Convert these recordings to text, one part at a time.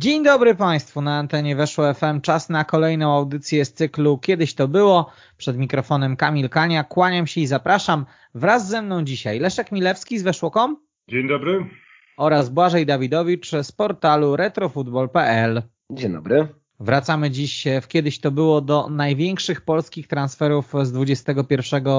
Dzień dobry Państwu, na antenie Weszło FM. Czas na kolejną audycję z cyklu Kiedyś to było. Przed mikrofonem Kamil Kania. Kłaniam się i zapraszam. Wraz ze mną dzisiaj Leszek Milewski z Weszło.com Dzień dobry. oraz Błażej Dawidowicz z portalu retrofutbol.pl. Dzień dobry. Wracamy dziś w Kiedyś to było do największych polskich transferów z XXI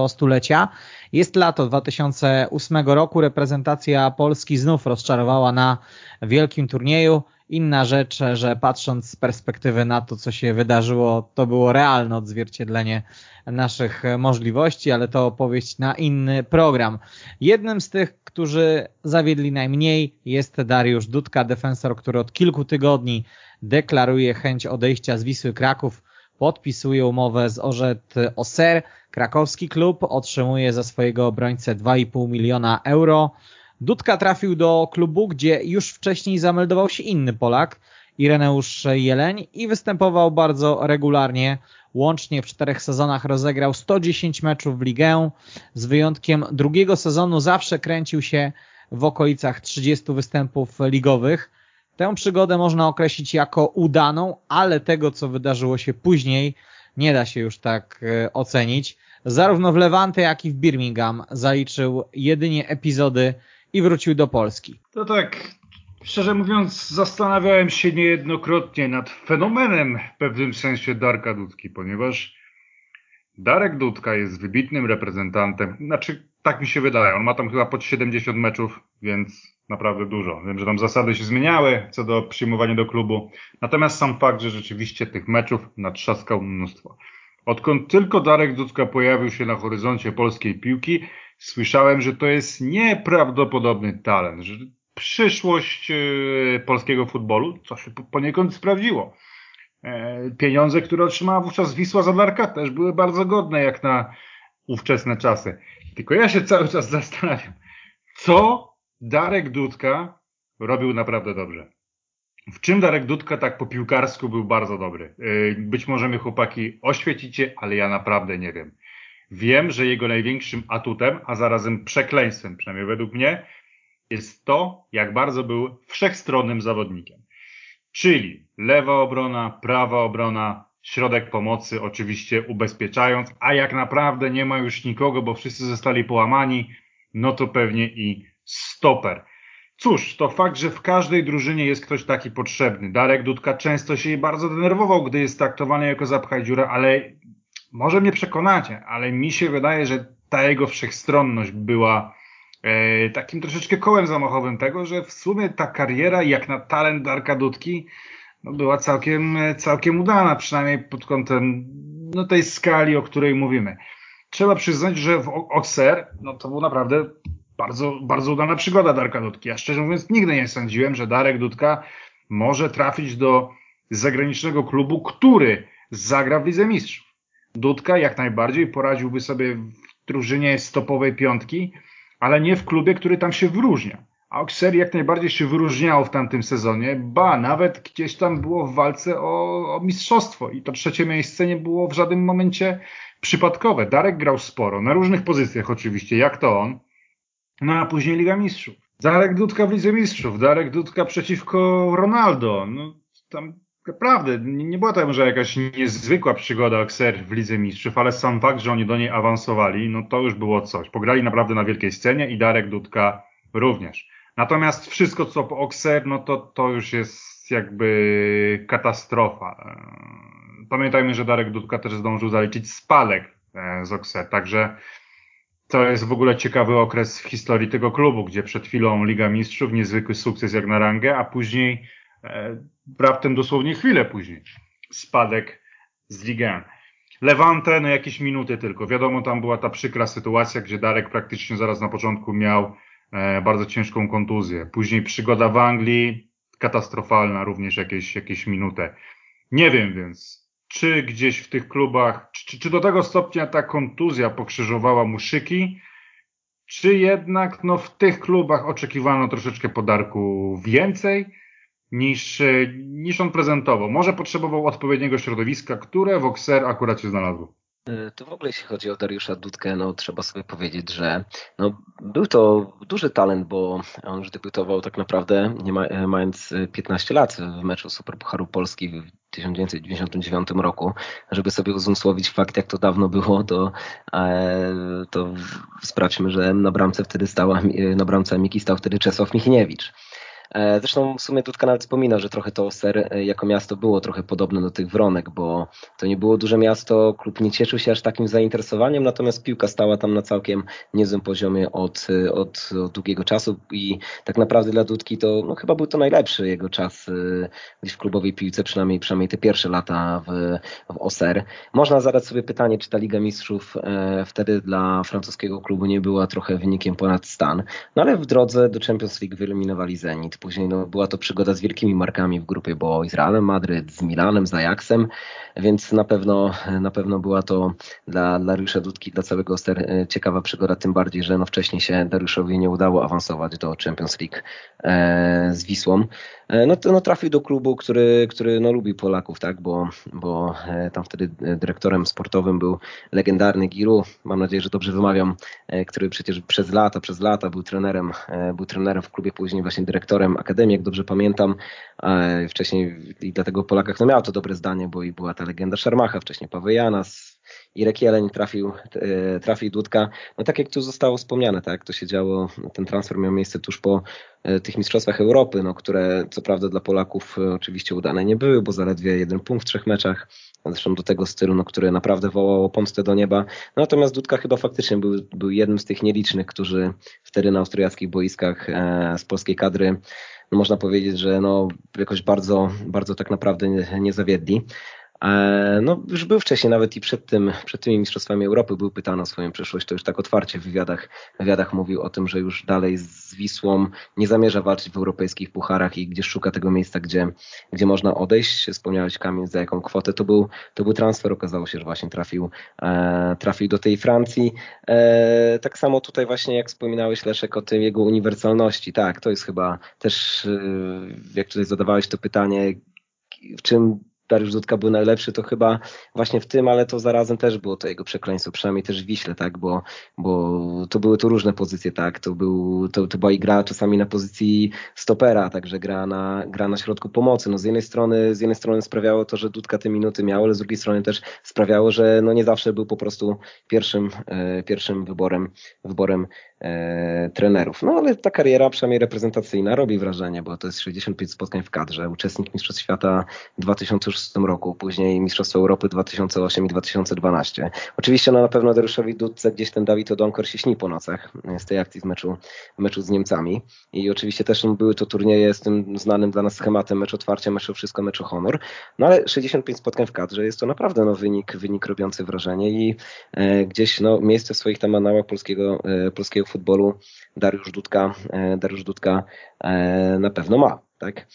stulecia. Jest lato 2008 roku, reprezentacja Polski znów rozczarowała na wielkim turnieju. Inna rzecz, że patrząc z perspektywy na to, co się wydarzyło, to było realne odzwierciedlenie naszych możliwości, ale to opowieść na inny program. Jednym z tych, którzy zawiedli najmniej jest Dariusz Dudka, defensor, który od kilku tygodni deklaruje chęć odejścia z Wisły Kraków, podpisuje umowę z Orzet Oser. Krakowski klub otrzymuje za swojego obrońcę 2,5 miliona euro. Dudka trafił do klubu, gdzie już wcześniej zameldował się inny Polak, Ireneusz Jeleń i występował bardzo regularnie. Łącznie w czterech sezonach rozegrał 110 meczów w ligę. Z wyjątkiem drugiego sezonu zawsze kręcił się w okolicach 30 występów ligowych. Tę przygodę można określić jako udaną, ale tego, co wydarzyło się później, nie da się już tak e, ocenić. Zarówno w Levante, jak i w Birmingham zaliczył jedynie epizody i wrócił do Polski. To tak, szczerze mówiąc, zastanawiałem się niejednokrotnie nad fenomenem w pewnym sensie Darka Dudki, ponieważ Darek Dudka jest wybitnym reprezentantem, znaczy tak mi się wydaje, on ma tam chyba pod 70 meczów, więc naprawdę dużo. Wiem, że tam zasady się zmieniały co do przyjmowania do klubu, natomiast sam fakt, że rzeczywiście tych meczów natrzaskał mnóstwo. Odkąd tylko Darek Dudka pojawił się na horyzoncie polskiej piłki, słyszałem, że to jest nieprawdopodobny talent, że przyszłość e, polskiego futbolu, co się poniekąd sprawdziło. E, pieniądze, które otrzymała wówczas Wisła Zadarka też były bardzo godne jak na ówczesne czasy. Tylko ja się cały czas zastanawiam, co Darek Dudka robił naprawdę dobrze. W czym Darek Dudka tak po piłkarsku był bardzo dobry? E, być może mnie chłopaki oświecicie, ale ja naprawdę nie wiem. Wiem, że jego największym atutem, a zarazem przekleństwem, przynajmniej według mnie, jest to, jak bardzo był wszechstronnym zawodnikiem. Czyli lewa obrona, prawa obrona, środek pomocy, oczywiście ubezpieczając, a jak naprawdę nie ma już nikogo, bo wszyscy zostali połamani, no to pewnie i stoper. Cóż, to fakt, że w każdej drużynie jest ktoś taki potrzebny. Darek Dudka często się bardzo denerwował, gdy jest traktowany jako zapchaj dziura, ale może mnie przekonacie, ale mi się wydaje, że ta jego wszechstronność była e, takim troszeczkę kołem zamachowym tego, że w sumie ta kariera, jak na talent Darka Dudki, no, była całkiem, całkiem udana, przynajmniej pod kątem no, tej skali, o której mówimy. Trzeba przyznać, że w Auxerre, no to był naprawdę bardzo, bardzo udana przygoda Darka Dudki. Ja szczerze mówiąc nigdy nie sądziłem, że Darek Dudka może trafić do zagranicznego klubu, który zagra w Lidze Mistrzów. Dudka jak najbardziej poradziłby sobie w drużynie stopowej piątki, ale nie w klubie, który tam się wyróżnia. A Auxerre jak najbardziej się wyróżniało w tamtym sezonie, ba, nawet gdzieś tam było w walce o, o mistrzostwo i to trzecie miejsce nie było w żadnym momencie przypadkowe. Darek grał sporo, na różnych pozycjach oczywiście, jak to on, no a później Liga Mistrzów. Darek Dudka w Lidze Mistrzów, Darek Dudka przeciwko Ronaldo, no tam Naprawdę, nie była to może jakaś niezwykła przygoda Auxerre w Lidze Mistrzów, ale sam fakt, że oni do niej awansowali, no to już było coś. Pograli naprawdę na wielkiej scenie i Darek Dudka również. Natomiast wszystko, co po Auxerre, no to, to już jest jakby katastrofa. Pamiętajmy, że Darek Dudka też zdążył zaliczyć spadek e, z Auxerre, także to jest w ogóle ciekawy okres w historii tego klubu, gdzie przed chwilą Liga Mistrzów, niezwykły sukces jak na rangę, a później raptem dosłownie chwilę później spadek z Ligę. Levante, no jakieś minuty tylko. Wiadomo, tam była ta przykra sytuacja, gdzie Darek praktycznie zaraz na początku miał e, bardzo ciężką kontuzję. Później przygoda w Anglii, katastrofalna również jakieś, jakieś minutę. Nie wiem więc, czy gdzieś w tych klubach, czy, czy do tego stopnia ta kontuzja pokrzyżowała mu szyki, czy jednak no, w tych klubach oczekiwano troszeczkę podarku więcej niż, niż on prezentował. Może potrzebował odpowiedniego środowiska, które Auxerre akurat się znalazło. E, to w ogóle jeśli chodzi o Dariusza Dudkę, no trzeba sobie powiedzieć, że no, był to duży talent, bo on już debiutował tak naprawdę nie ma, e, mając 15 lat w meczu Superpucharu Polski w 1999 roku. Żeby sobie uzmysłowić fakt, jak to dawno było, to, e, to sprawdźmy, że na bramce wtedy stała, na bramce Miki stał wtedy Czesław Michniewicz. E, zresztą w sumie Dudka nawet wspomina, że trochę to Ser e, jako miasto było trochę podobne do tych Wronek, bo to nie było duże miasto, klub nie cieszył się aż takim zainteresowaniem, natomiast piłka stała tam na całkiem niezłym poziomie od, e, od, od długiego czasu i tak naprawdę dla Dudki to no, chyba był to najlepszy jego czas gdzieś w klubowej piłce, przynajmniej, przynajmniej te pierwsze lata w, w Oser. Można zadać sobie pytanie, czy ta Liga Mistrzów wtedy dla francuskiego klubu nie była trochę wynikiem ponad stan, no ale w drodze do Champions League wyeliminowali Zenit, Później no, była to przygoda z wielkimi markami w grupie, bo z Realem Madryt, z Milanem, z Ajaxem, więc na pewno, na pewno była to dla Dariusza Dudki, dla całego Oster e, ciekawa przygoda, tym bardziej, że no wcześniej się Dariuszowi nie udało awansować do Champions League e, z Wisłą. E, no, to, no trafił do klubu, który, który no, lubi Polaków, tak, bo, bo tam wtedy dyrektorem sportowym był legendarny Giru, mam nadzieję, że dobrze wymawiam, który przecież przez lata, przez lata był trenerem, był trenerem w klubie, później właśnie dyrektorem Akademii, jak dobrze pamiętam, wcześniej i dlatego Polakach no, miał to dobre zdanie, bo i była ta legenda Szarmacha, wcześniej Paweł Janas, Irek Jeleń trafił, e, trafił Dudka. No tak jak tu zostało wspomniane, tak, to się działo, ten transfer miał miejsce tuż po e, tych Mistrzostwach Europy, no, które co prawda dla Polaków e, oczywiście udane nie były, bo zaledwie jeden punkt w trzech meczach, zresztą do tego stylu, no, który naprawdę wołało pomstę do nieba. No, natomiast Dudka chyba faktycznie był, był jednym z tych nielicznych, którzy wtedy na austriackich boiskach e, z polskiej kadry no, można powiedzieć, że no, jakoś bardzo, bardzo tak naprawdę nie, nie zawiedli. E, no, już był wcześniej, nawet i przed, tym, przed tymi Mistrzostwami Europy był pytany o swoją przyszłość, to już tak otwarcie w wywiadach, wywiadach mówił o tym, że już dalej z Wisłą nie zamierza walczyć w europejskich pucharach i gdzieś szuka tego miejsca, gdzie, gdzie można odejść. Wspomniałeś Kamil, za jaką kwotę to był, to był transfer, okazało się, że właśnie trafił, e, trafił do tej Francji. E, tak samo tutaj właśnie jak wspominałeś Leszek o tym jego uniwersalności, tak, to jest chyba też, e, jak tutaj zadawałeś to pytanie, w czym Dariusz Dudka był najlepszy, to chyba właśnie w tym, ale to zarazem też było to jego przekleństwo, przynajmniej też w Wiśle, tak, bo, bo to były tu różne pozycje, tak, to, był, to, to była i gra czasami na pozycji stopera, także gra na, gra na środku pomocy. No z jednej strony, z jednej strony sprawiało to, że Dudka te minuty miał, ale z drugiej strony też sprawiało, że no nie zawsze był po prostu pierwszym, e, pierwszym wyborem, wyborem trenerów. No ale ta kariera, przynajmniej reprezentacyjna, robi wrażenie, bo to jest 65 spotkań w kadrze, uczestnik Mistrzostw Świata 2006 roku, później Mistrzostwa Europy 2008 i 2012. Oczywiście no, na pewno Dariuszowi Dudce gdzieś ten Dawid Odonkor się śni po nocach z tej akcji z meczu, meczu z Niemcami i oczywiście też no, były to turnieje z tym znanym dla nas schematem mecz otwarcia, mecz o wszystko, mecz o honor, no ale 65 spotkań w kadrze jest to naprawdę no, wynik, wynik robiący wrażenie i e, gdzieś no, miejsce w swoich tam anałach polskiego, e, polskiego futbolu Dariusz Dudka, e, Dariusz Dudka e, na pewno ma. Tak?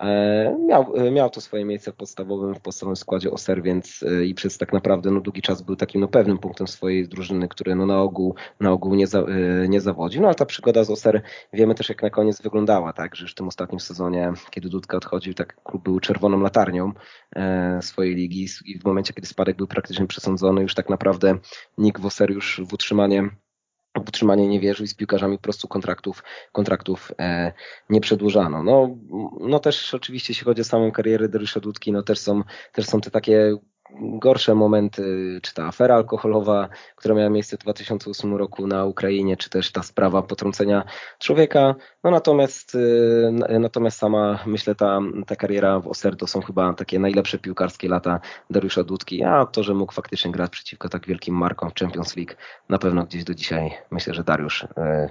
E, miał, miał to swoje miejsce w podstawowym, w podstawowym składzie OSER, więc i przez tak naprawdę no, długi czas był takim no, pewnym punktem swojej drużyny, który no, na ogół, na ogół nie, za, nie zawodzi. No ale ta przygoda z OSER wiemy też jak na koniec wyglądała, tak, że już w tym ostatnim sezonie, kiedy Dudka odchodził, tak klub był czerwoną latarnią e, swojej ligi i w momencie, kiedy spadek był praktycznie przesądzony, już tak naprawdę nikt w OSER już w utrzymanie utrzymanie nie wierzył i z piłkarzami po prostu kontraktów, kontraktów e, nie przedłużano. No, no też oczywiście jeśli chodzi o samą karierę Dariusza Dudki, no też są, też są te takie gorsze momenty, czy ta afera alkoholowa, która miała miejsce w 2008 roku na Ukrainie, czy też ta sprawa potrącenia człowieka. No natomiast, y, natomiast sama, myślę, ta, ta kariera w Oser to są chyba takie najlepsze piłkarskie lata Dariusza Dudki, a to, że mógł faktycznie grać przeciwko tak wielkim markom w Champions League, na pewno gdzieś do dzisiaj myślę, że Dariusz y,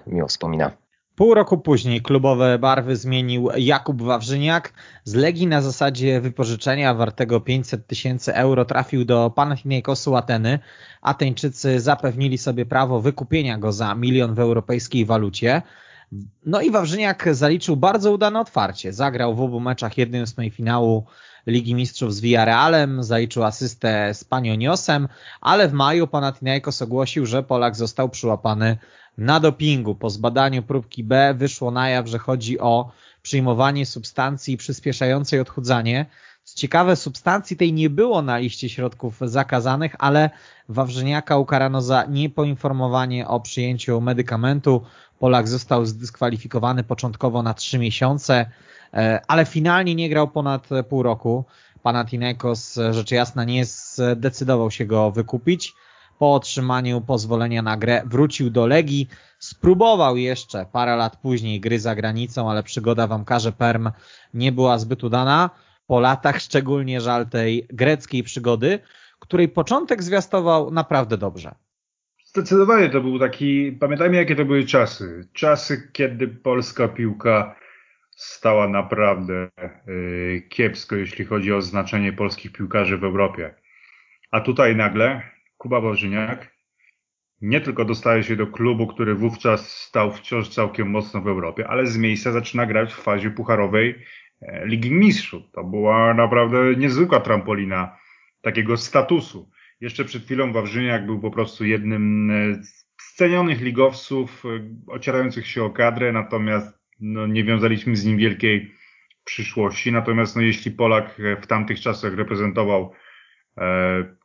miło wspomina. Pół roku później klubowe barwy zmienił Jakub Wawrzyniak. Z Legii na zasadzie wypożyczenia wartego 500 tysięcy euro trafił do Panathinaikosu Ateny. Ateńczycy zapewnili sobie prawo wykupienia go za milion w europejskiej walucie. No i Wawrzyniak zaliczył bardzo udane otwarcie. Zagrał w obu meczach 1-8 finału Ligi Mistrzów z Villarrealem, zaliczył asystę z Panioniosem, ale w maju Panathinaikos ogłosił, że Polak został przyłapany na dopingu. Po zbadaniu próbki B wyszło na jaw, że chodzi o przyjmowanie substancji przyspieszającej odchudzanie. Co ciekawe, substancji tej nie było na liście środków zakazanych, ale Wawrzyniaka ukarano za niepoinformowanie o przyjęciu medykamentu. Polak został zdyskwalifikowany początkowo na trzy miesiące, e, ale finalnie nie grał ponad pół roku. Panathinaikos rzecz jasna nie zdecydował się go wykupić. Po otrzymaniu pozwolenia na grę wrócił do Legii. Spróbował jeszcze parę lat później gry za granicą, ale przygoda w Amkarze Perm nie była zbyt udana. Po latach szczególnie żal tej greckiej przygody, której początek zwiastował naprawdę dobrze. Zdecydowanie to był taki, pamiętajmy jakie to były czasy. Czasy, kiedy polska piłka stała naprawdę yy, kiepsko, jeśli chodzi o znaczenie polskich piłkarzy w Europie. A tutaj nagle Kuba Bożyniak nie tylko dostaje się do klubu, który wówczas stał wciąż całkiem mocno w Europie, ale z miejsca zaczyna grać w fazie pucharowej e, Ligi Mistrzów. To była naprawdę niezwykła trampolina takiego statusu. Jeszcze przed chwilą Wawrzyniak był po prostu jednym e, z cenionych ligowców, e, ocierających się o kadrę, natomiast no, nie wiązaliśmy z nim wielkiej przyszłości. Natomiast no, jeśli Polak w tamtych czasach reprezentował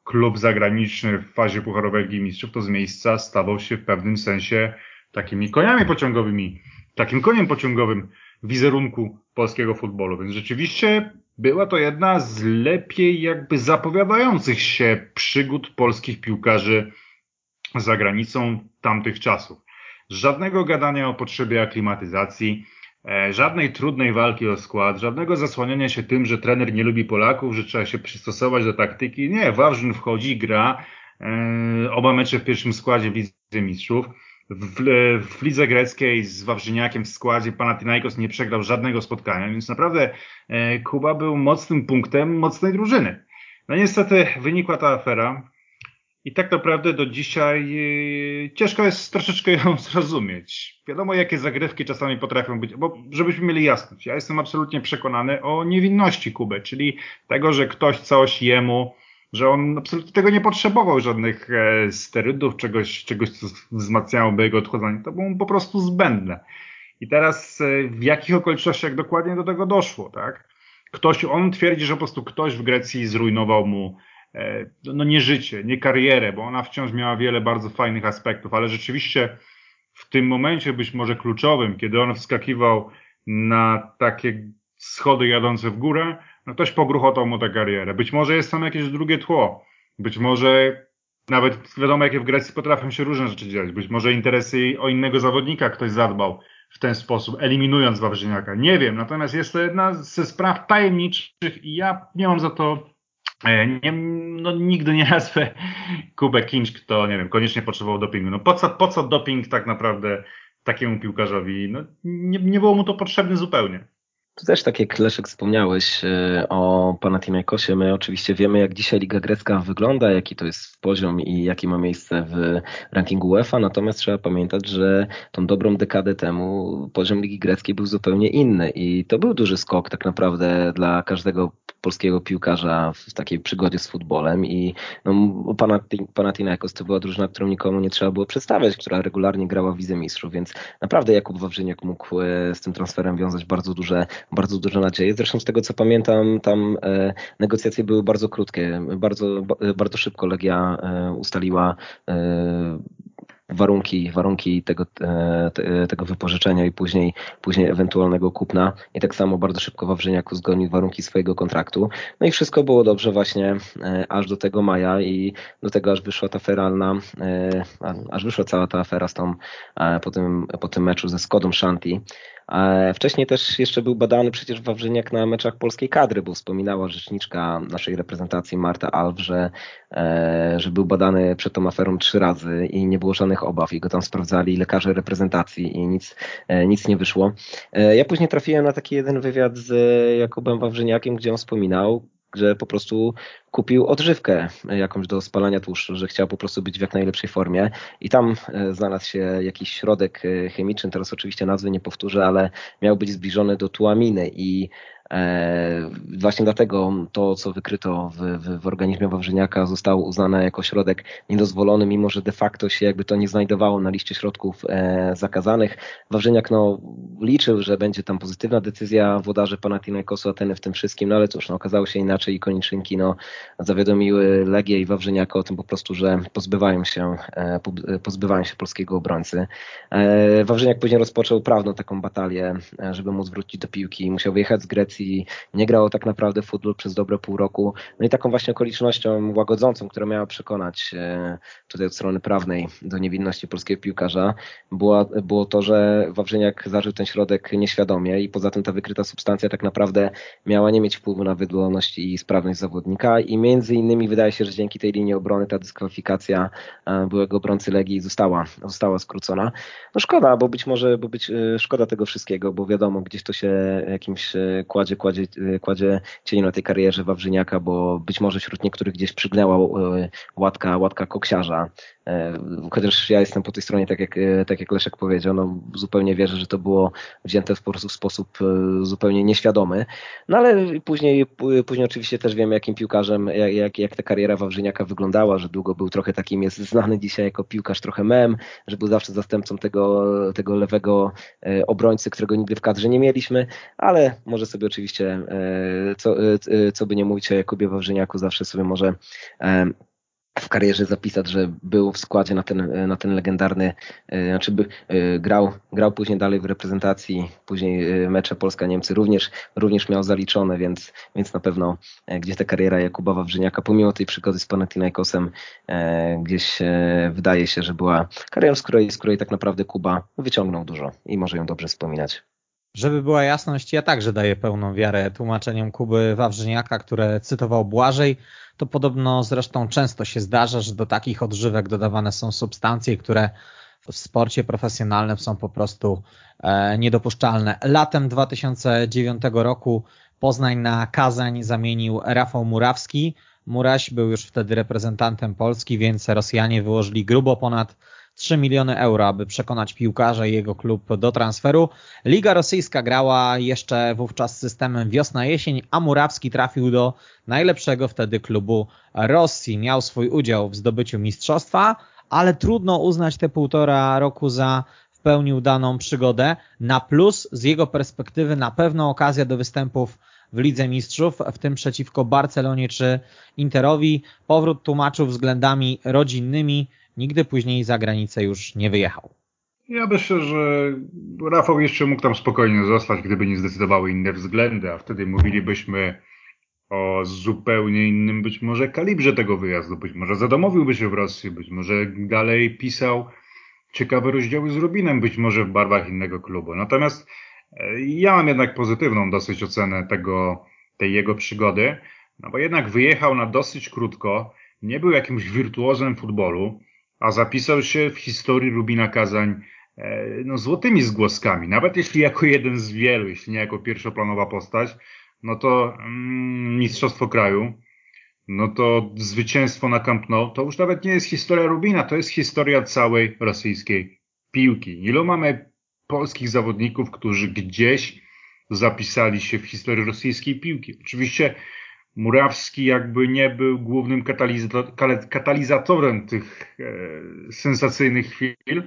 klub zagraniczny w fazie pucharowej Ligi Mistrzów, to z miejsca stawał się w pewnym sensie takimi koniami pociągowymi, takim koniem pociągowym wizerunku polskiego futbolu. Więc rzeczywiście była to jedna z lepiej jakby zapowiadających się przygód polskich piłkarzy za granicą tamtych czasów. Żadnego gadania o potrzebie aklimatyzacji, e, żadnej trudnej walki o skład, żadnego zasłaniania się tym, że trener nie lubi Polaków, że trzeba się przystosować do taktyki. Nie, Wawrzyn wchodzi, gra e, oba mecze w pierwszym składzie w Lidze Mistrzów w, w lidze greckiej z Wawrzyniakiem w składzie Panathinaikos nie przegrał żadnego spotkania, więc naprawdę e, Kuba był mocnym punktem mocnej drużyny. No niestety wynikła ta afera i tak naprawdę do dzisiaj e, ciężko jest troszeczkę ją zrozumieć. Wiadomo, jakie zagrywki czasami potrafią być, bo żebyśmy mieli jasność, ja jestem absolutnie przekonany o niewinności Kuby, czyli tego, że ktoś coś jemu że on absolutnie tego nie potrzebował, żadnych e, sterydów, czegoś, czegoś, co wzmacniałoby jego odchodzenie. To było po prostu zbędne. I teraz e, w jakich okolicznościach dokładnie do tego doszło, tak? Ktoś, on twierdzi, że po prostu ktoś w Grecji zrujnował mu no nie życie, nie karierę, bo ona wciąż miała wiele bardzo fajnych aspektów, ale rzeczywiście w tym momencie być może kluczowym, kiedy on wskakiwał na takie schody jadące w górę, no ktoś pogruchotał mu tę karierę. Być może jest tam jakieś drugie tło. Być może nawet wiadomo, jakie w Grecji potrafią się różne rzeczy dziać. Być może interesy o innego zawodnika ktoś zadbał w ten sposób, eliminując Wawrzyniaka. Nie wiem, natomiast jest to jedna ze spraw tajemniczych i ja nie mam za to e, nie, no, nigdy nie nazwę Kubę Kinch, kto, nie wiem, koniecznie potrzebował dopingu. No po co, po co doping tak naprawdę takiemu piłkarzowi? No, nie, nie było mu to potrzebne zupełnie. Tu też tak jak Leszek wspomniałeś e, o Panathinaikosie, my oczywiście wiemy jak dzisiaj Liga Grecka wygląda, jaki to jest poziom i jakie ma miejsce w rankingu UEFA, natomiast trzeba pamiętać, że tą dobrą dekadę temu poziom Ligi Greckiej był zupełnie inny i to był duży skok tak naprawdę dla każdego polskiego piłkarza w takiej przygodzie z futbolem i no, Panathinaikos to była drużyna, którą nikomu nie trzeba było przedstawiać, która regularnie grała w Wizę Mistrzów, więc naprawdę Jakub Wawrzyniak mógł e, z tym transferem wiązać bardzo duże bardzo duże nadzieje. Zresztą z tego co pamiętam, tam e, negocjacje były bardzo krótkie. Bardzo, bardzo szybko Legia e, ustaliła warunki, warunki tego, tego wypożyczenia i później, później ewentualnego kupna. I tak samo bardzo szybko Wawrzyniak uzgodnił warunki swojego kontraktu. No i wszystko było dobrze właśnie aż do tego maja i do tego aż wyszła ta feralna, aż wyszła cała ta afera z tą, po tym, po tym meczu ze Skodą Shanti. Wcześniej też jeszcze był badany przecież Wawrzyniak na meczach polskiej kadry, bo wspominała rzeczniczka naszej reprezentacji Marta Alw, że, e, że był badany przed tą aferą trzy razy i nie było żadnych obaw i go tam sprawdzali lekarze reprezentacji i nic, e, nic nie wyszło. E, ja później trafiłem na taki jeden wywiad z Jakubem Wawrzyniakiem, gdzie on wspominał, że po prostu kupił odżywkę jakąś do spalania tłuszczu, że chciał po prostu być w jak najlepszej formie. I tam e, znalazł się jakiś środek e, chemiczny, teraz oczywiście nazwy nie powtórzę, ale miał być zbliżony do tuaminy i właśnie dlatego to, co wykryto w, w, w, organizmie Wawrzyniaka zostało uznane jako środek niedozwolony, mimo że de facto się jakby to nie znajdowało na liście środków e, zakazanych. Wawrzyniak no, liczył, że będzie tam pozytywna decyzja włodarzy Panathinaikosu Ateny w tym wszystkim, no ale cóż, no, okazało się inaczej i koniczynki no, zawiadomiły Legię i Wawrzyniaka o tym po prostu, że pozbywają się, e, pozbywają się polskiego obrońcy. E, Wawrzyniak później rozpoczął prawną taką batalię, e, żeby móc wrócić do piłki. Musiał wyjechać z Grecji i nie grał tak naprawdę futbol przez dobre pół roku. No i taką właśnie okolicznością łagodzącą, która miała przekonać e, tutaj od strony prawnej do niewinności polskiego piłkarza, było, było to, że Wawrzyniak zażył ten środek nieświadomie i poza tym ta wykryta substancja tak naprawdę miała nie mieć wpływu na wydolność i sprawność zawodnika i między innymi wydaje się, że dzięki tej linii obrony ta dyskwalifikacja e, byłego obrońcy Legii została, została skrócona. No szkoda, bo być może, bo być e, szkoda tego wszystkiego, bo wiadomo, gdzieś to się jakimś kładzie kładzie, kładzie, kładzie cień na tej karierze Wawrzyniaka, bo być może wśród niektórych gdzieś przygnęła e, łatka, łatka koksiarza. E, chociaż ja jestem po tej stronie, tak jak, e, tak jak Leszek powiedział, no zupełnie wierzę, że to było wzięte w w sposób zupełnie nieświadomy. No ale później, później oczywiście też wiem, jakim piłkarzem, jak, jak, jak ta kariera Wawrzyniaka wyglądała, że długo był trochę takim, jest znany dzisiaj jako piłkarz trochę mem, że był zawsze zastępcą tego, tego lewego obrońcy, którego nigdy w kadrze nie mieliśmy, ale może sobie oczywiście, e, co, e, e, co by nie mówić o Jakubie Wawrzyniaku, zawsze sobie może w karierze zapisać, że był w składzie na ten, na ten legendarny, znaczy by, grał, grał później dalej w reprezentacji, później mecze Polska-Niemcy również, również miał zaliczone, więc, więc na pewno gdzieś ta kariera Jakuba Wawrzyniaka, pomimo tej przygody z Panathinaikosem, gdzieś wydaje się, że była karierą, z której, z której tak naprawdę Kuba wyciągnął dużo i może ją dobrze wspominać. Żeby była jasność, ja także daję pełną wiarę tłumaczeniom Kuby Wawrzyniaka, które cytował Błażej. To podobno zresztą często się zdarza, że do takich odżywek dodawane są substancje, które w sporcie profesjonalnym są po prostu e, niedopuszczalne. Latem 2009 roku Poznań na Kazań zamienił Rafał Murawski. Muraś był już wtedy reprezentantem Polski, więc Rosjanie wyłożyli grubo ponad 3 miliony euro, aby przekonać piłkarza i jego klub do transferu. Liga rosyjska grała jeszcze wówczas systemem wiosna-jesień, a Murawski trafił do najlepszego wtedy klubu Rosji. Miał swój udział w zdobyciu mistrzostwa, ale trudno uznać te półtora roku za w pełni udaną przygodę. Na plus z jego perspektywy na pewno okazja do występów w Lidze Mistrzów, w tym przeciwko Barcelonie czy Interowi. Powrót tłumaczył względami rodzinnymi, nigdy później za granicę już nie wyjechał. Ja myślę, że Rafał jeszcze mógł tam spokojnie zostać, gdyby nie zdecydowały inne względy, a wtedy mówilibyśmy o zupełnie innym być może kalibrze tego wyjazdu. Być może zadomowiłby się w Rosji, być może dalej pisał ciekawe rozdziały z Rubinem, być może w barwach innego klubu. Natomiast e, ja mam jednak pozytywną dosyć ocenę tego, tej jego przygody, no bo jednak wyjechał na dosyć krótko, nie był jakimś wirtuozem futbolu, a zapisał się w historii Rubina Kazań e, no, złotymi zgłoskami. Nawet jeśli jako jeden z wielu, jeśli nie jako pierwszoplanowa postać, no to mm, mistrzostwo kraju, no to zwycięstwo na Camp Nou, to już nawet nie jest historia Rubina, to jest historia całej rosyjskiej piłki. Ilu mamy polskich zawodników, którzy gdzieś zapisali się w historii rosyjskiej piłki? Oczywiście Murawski jakby nie był głównym katalizatorem tych e, sensacyjnych chwil,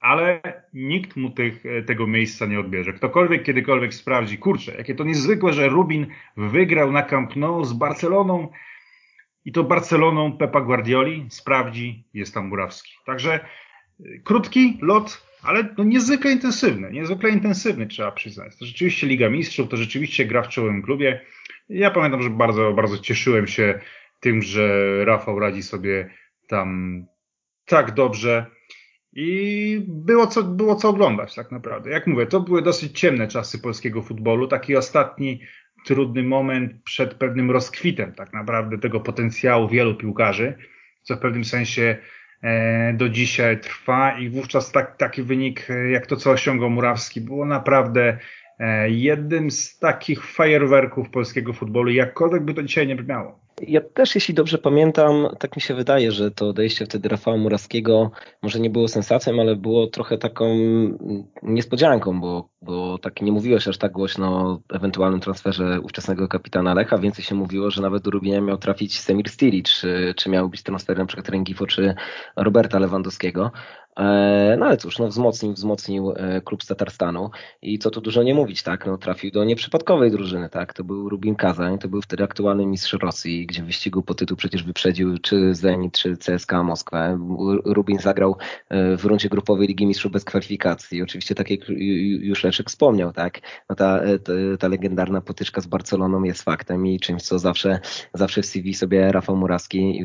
ale nikt mu tych, e, tego miejsca nie odbierze. Ktokolwiek kiedykolwiek sprawdzi, kurczę, jakie to niezwykłe, że Rubin wygrał na Camp Nou z Barceloną i to Barceloną Pepa Guardioli, sprawdzi, jest tam Murawski. Także e, krótki lot, ale no niezwykle intensywny, niezwykle intensywny trzeba przyznać. To rzeczywiście Liga Mistrzów, to rzeczywiście gra w czołowym klubie. Ja pamiętam, że bardzo, bardzo cieszyłem się tym, że Rafał radzi sobie tam tak dobrze i było co, było co oglądać tak naprawdę. Jak mówię, to były dosyć ciemne czasy polskiego futbolu, taki ostatni trudny moment przed pewnym rozkwitem tak naprawdę tego potencjału wielu piłkarzy, co w pewnym sensie do dzisiaj trwa i wówczas tak, taki wynik, jak to, co osiągał Murawski, było naprawdę e, jednym z takich fajerwerków polskiego futbolu, jakkolwiek by to dzisiaj nie brzmiało. Ja też, jeśli dobrze pamiętam, tak mi się wydaje, że to odejście wtedy Rafała Muraskiego może nie było sensacją, ale było trochę taką niespodzianką, bo, bo tak nie mówiłeś aż tak głośno o ewentualnym transferze ówczesnego kapitana Lecha. Więcej się mówiło, że nawet do Rubina miał trafić Semir Stili, czy, czy miał być transfer na przykład Rengifo czy Roberta Lewandowskiego. E, no ale cóż, no wzmocnił, wzmocnił e, klub z Tatarstanu. I co tu dużo nie mówić, tak, no trafił do nieprzypadkowej drużyny, tak, to był Rubin Kazań, to był wtedy aktualny mistrz Rosji, gdzie w wyścigu po tytuł przecież wyprzedził czy Zenit, czy CSKA Moskwę. Rubin zagrał e, w rundzie grupowej Ligi Mistrzów bez kwalifikacji, oczywiście tak jak już Leszek wspomniał, tak, no ta, ta, ta legendarna potyczka z Barceloną jest faktem i czymś, co zawsze, zawsze w CV sobie Rafał Muraski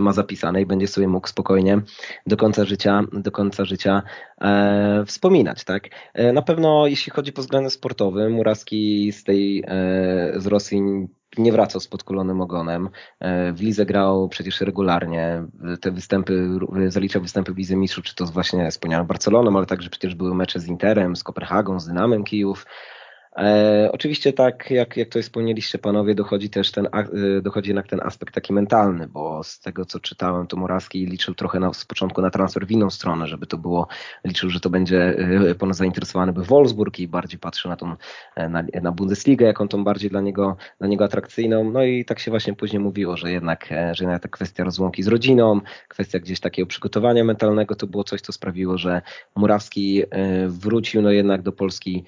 ma zapisane i będzie sobie mógł spokojnie do końca życia życia, do końca życia e, wspominać. Tak? E, na pewno jeśli chodzi pod względem sportowym, Muraski z tej e, z Rosji nie wracał z podkulonym ogonem. E, w Lidze grał przecież regularnie. Te występy, zaliczał występy w Lidze Mistrzów, czy to właśnie wspomnianą Barceloną, ale także przecież były mecze z Interem, z Kopenhagą, z Dynamem Kijów. E, oczywiście tak, jak, jak to wspomnieliście panowie, dochodzi też ten, e, dochodzi jednak ten aspekt taki mentalny, bo z tego co czytałem, to Morawski liczył trochę na, z początku na transfer w inną stronę, żeby to było, liczył, że to będzie e, ponad zainteresowany by Wolfsburg i bardziej patrzył na tą, e, na, na Bundesligę, jaką tą bardziej dla niego, dla niego atrakcyjną. No i tak się właśnie później mówiło, że jednak, że jednak ta kwestia rozłąki z rodziną, kwestia gdzieś takiego przygotowania mentalnego, to było coś, co sprawiło, że Murawski wrócił no jednak do Polski,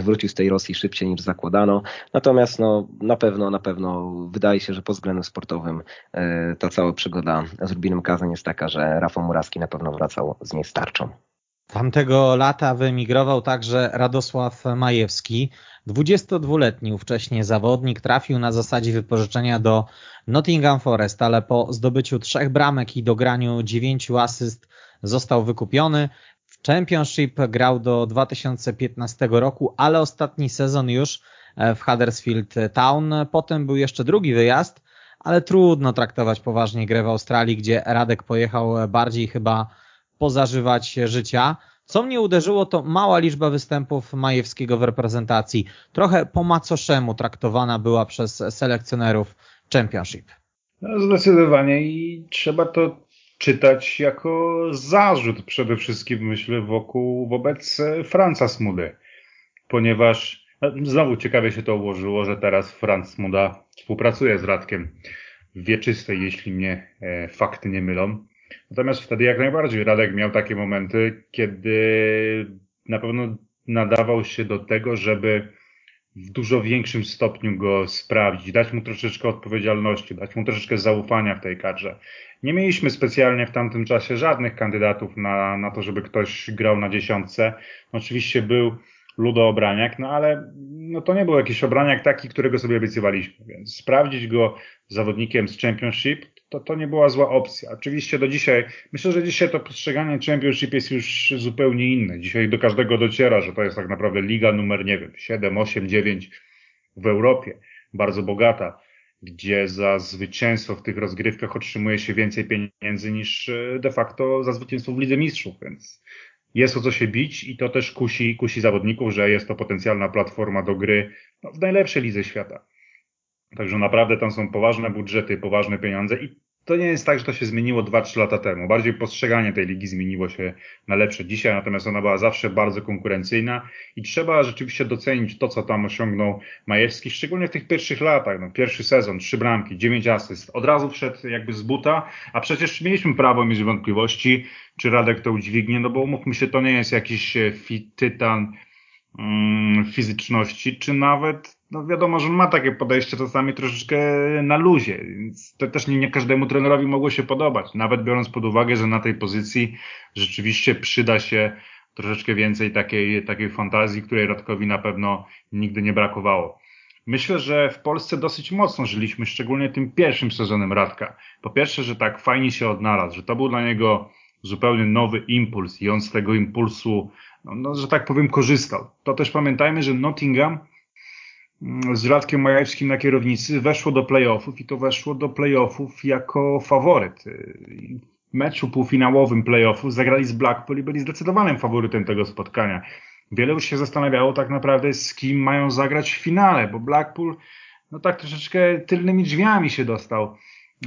wrócił wrócił z tej Rosji szybciej niż zakładano. Natomiast no, na pewno, na pewno wydaje się, że pod względem sportowym e, ta cała przygoda z Rubinem Kazań jest taka, że Rafał Muraski na pewno wracał z niej starczą. Tamtego lata wyemigrował także Radosław Majewski. 22-letni ówcześnie zawodnik trafił na zasadzie wypożyczenia do Nottingham Forest, ale po zdobyciu trzech bramek i dograniu dziewięciu asyst został wykupiony. Championship grał do 2015 roku, ale ostatni sezon już e, w Huddersfield Town. Potem był jeszcze drugi wyjazd, ale trudno traktować poważnie grę w Australii, gdzie Radek pojechał bardziej chyba pozażywać życia. Co mnie uderzyło, to mała liczba występów Majewskiego w reprezentacji. Trochę po macoszemu traktowana była przez selekcjonerów Championship. No, zdecydowanie i trzeba to czytać jako zarzut przede wszystkim, myślę, wokół, wobec e, Franca Smudy. Ponieważ no, znowu ciekawie się to ułożyło, że teraz Franz Smuda współpracuje z Radkiem Wieczystej, jeśli mnie e, fakty nie mylą. Natomiast wtedy jak najbardziej Radek miał takie momenty, kiedy na pewno nadawał się do tego, żeby w dużo większym stopniu go sprawdzić, dać mu troszeczkę odpowiedzialności, dać mu troszeczkę zaufania w tej kadrze. Nie mieliśmy specjalnie w tamtym czasie żadnych kandydatów na, na to, żeby ktoś grał na dziesiątce. Oczywiście był Ludo Obraniak, no ale no to nie był jakiś Obraniak taki, którego sobie obiecywaliśmy, więc sprawdzić go zawodnikiem z Championship to, to nie była zła opcja. Oczywiście do dzisiaj, myślę, że dzisiaj to postrzeganie Championship jest już zupełnie inne. Dzisiaj do każdego dociera, że to jest tak naprawdę liga numer, nie wiem, 7, 8, 9 w Europie, bardzo bogata gdzie za zwycięstwo w tych rozgrywkach otrzymuje się więcej pieniędzy niż e, de facto za zwycięstwo w Lidze Mistrzów, więc jest o co się bić i to też kusi, kusi zawodników, że jest to potencjalna platforma do gry no, w najlepszej lidze świata. Także naprawdę tam są poważne budżety, poważne pieniądze i to nie jest tak, że to się zmieniło 2-3 lata temu. Bardziej postrzeganie tej ligi zmieniło się na lepsze dzisiaj, natomiast ona była zawsze bardzo konkurencyjna i trzeba rzeczywiście docenić to, co tam osiągnął Majewski, szczególnie w tych pierwszych latach. No, pierwszy sezon, trzy bramki, dziewięć asyst. Od razu wszedł jakby z buta, a przecież mieliśmy prawo mieć wątpliwości, czy Radek to udźwignie, no bo umówmy się, to nie jest jakiś e, tytan mm, fizyczności, czy nawet no wiadomo, że ma takie podejście czasami troszeczkę na luzie, więc to też nie, nie każdemu trenerowi mogło się podobać, nawet biorąc pod uwagę, że na tej pozycji rzeczywiście przyda się troszeczkę więcej takiej, takiej fantazji, której Radkowi na pewno nigdy nie brakowało. Myślę, że w Polsce dosyć mocno żyliśmy, szczególnie tym pierwszym sezonem Radka. Po pierwsze, że tak fajnie się odnalazł, że to był dla niego zupełnie nowy impuls i on z tego impulsu, no, no że tak powiem, korzystał. To też pamiętajmy, że Nottingham z Radkiem Majewskim na kierownicy weszło do playoffów i to weszło do playoffów jako faworyt. W meczu półfinałowym playoffów zagrali z Blackpool i byli zdecydowanym faworytem tego spotkania. wiele już się zastanawiało tak naprawdę z kim mają zagrać w finale, bo Blackpool no tak troszeczkę tylnymi drzwiami się dostał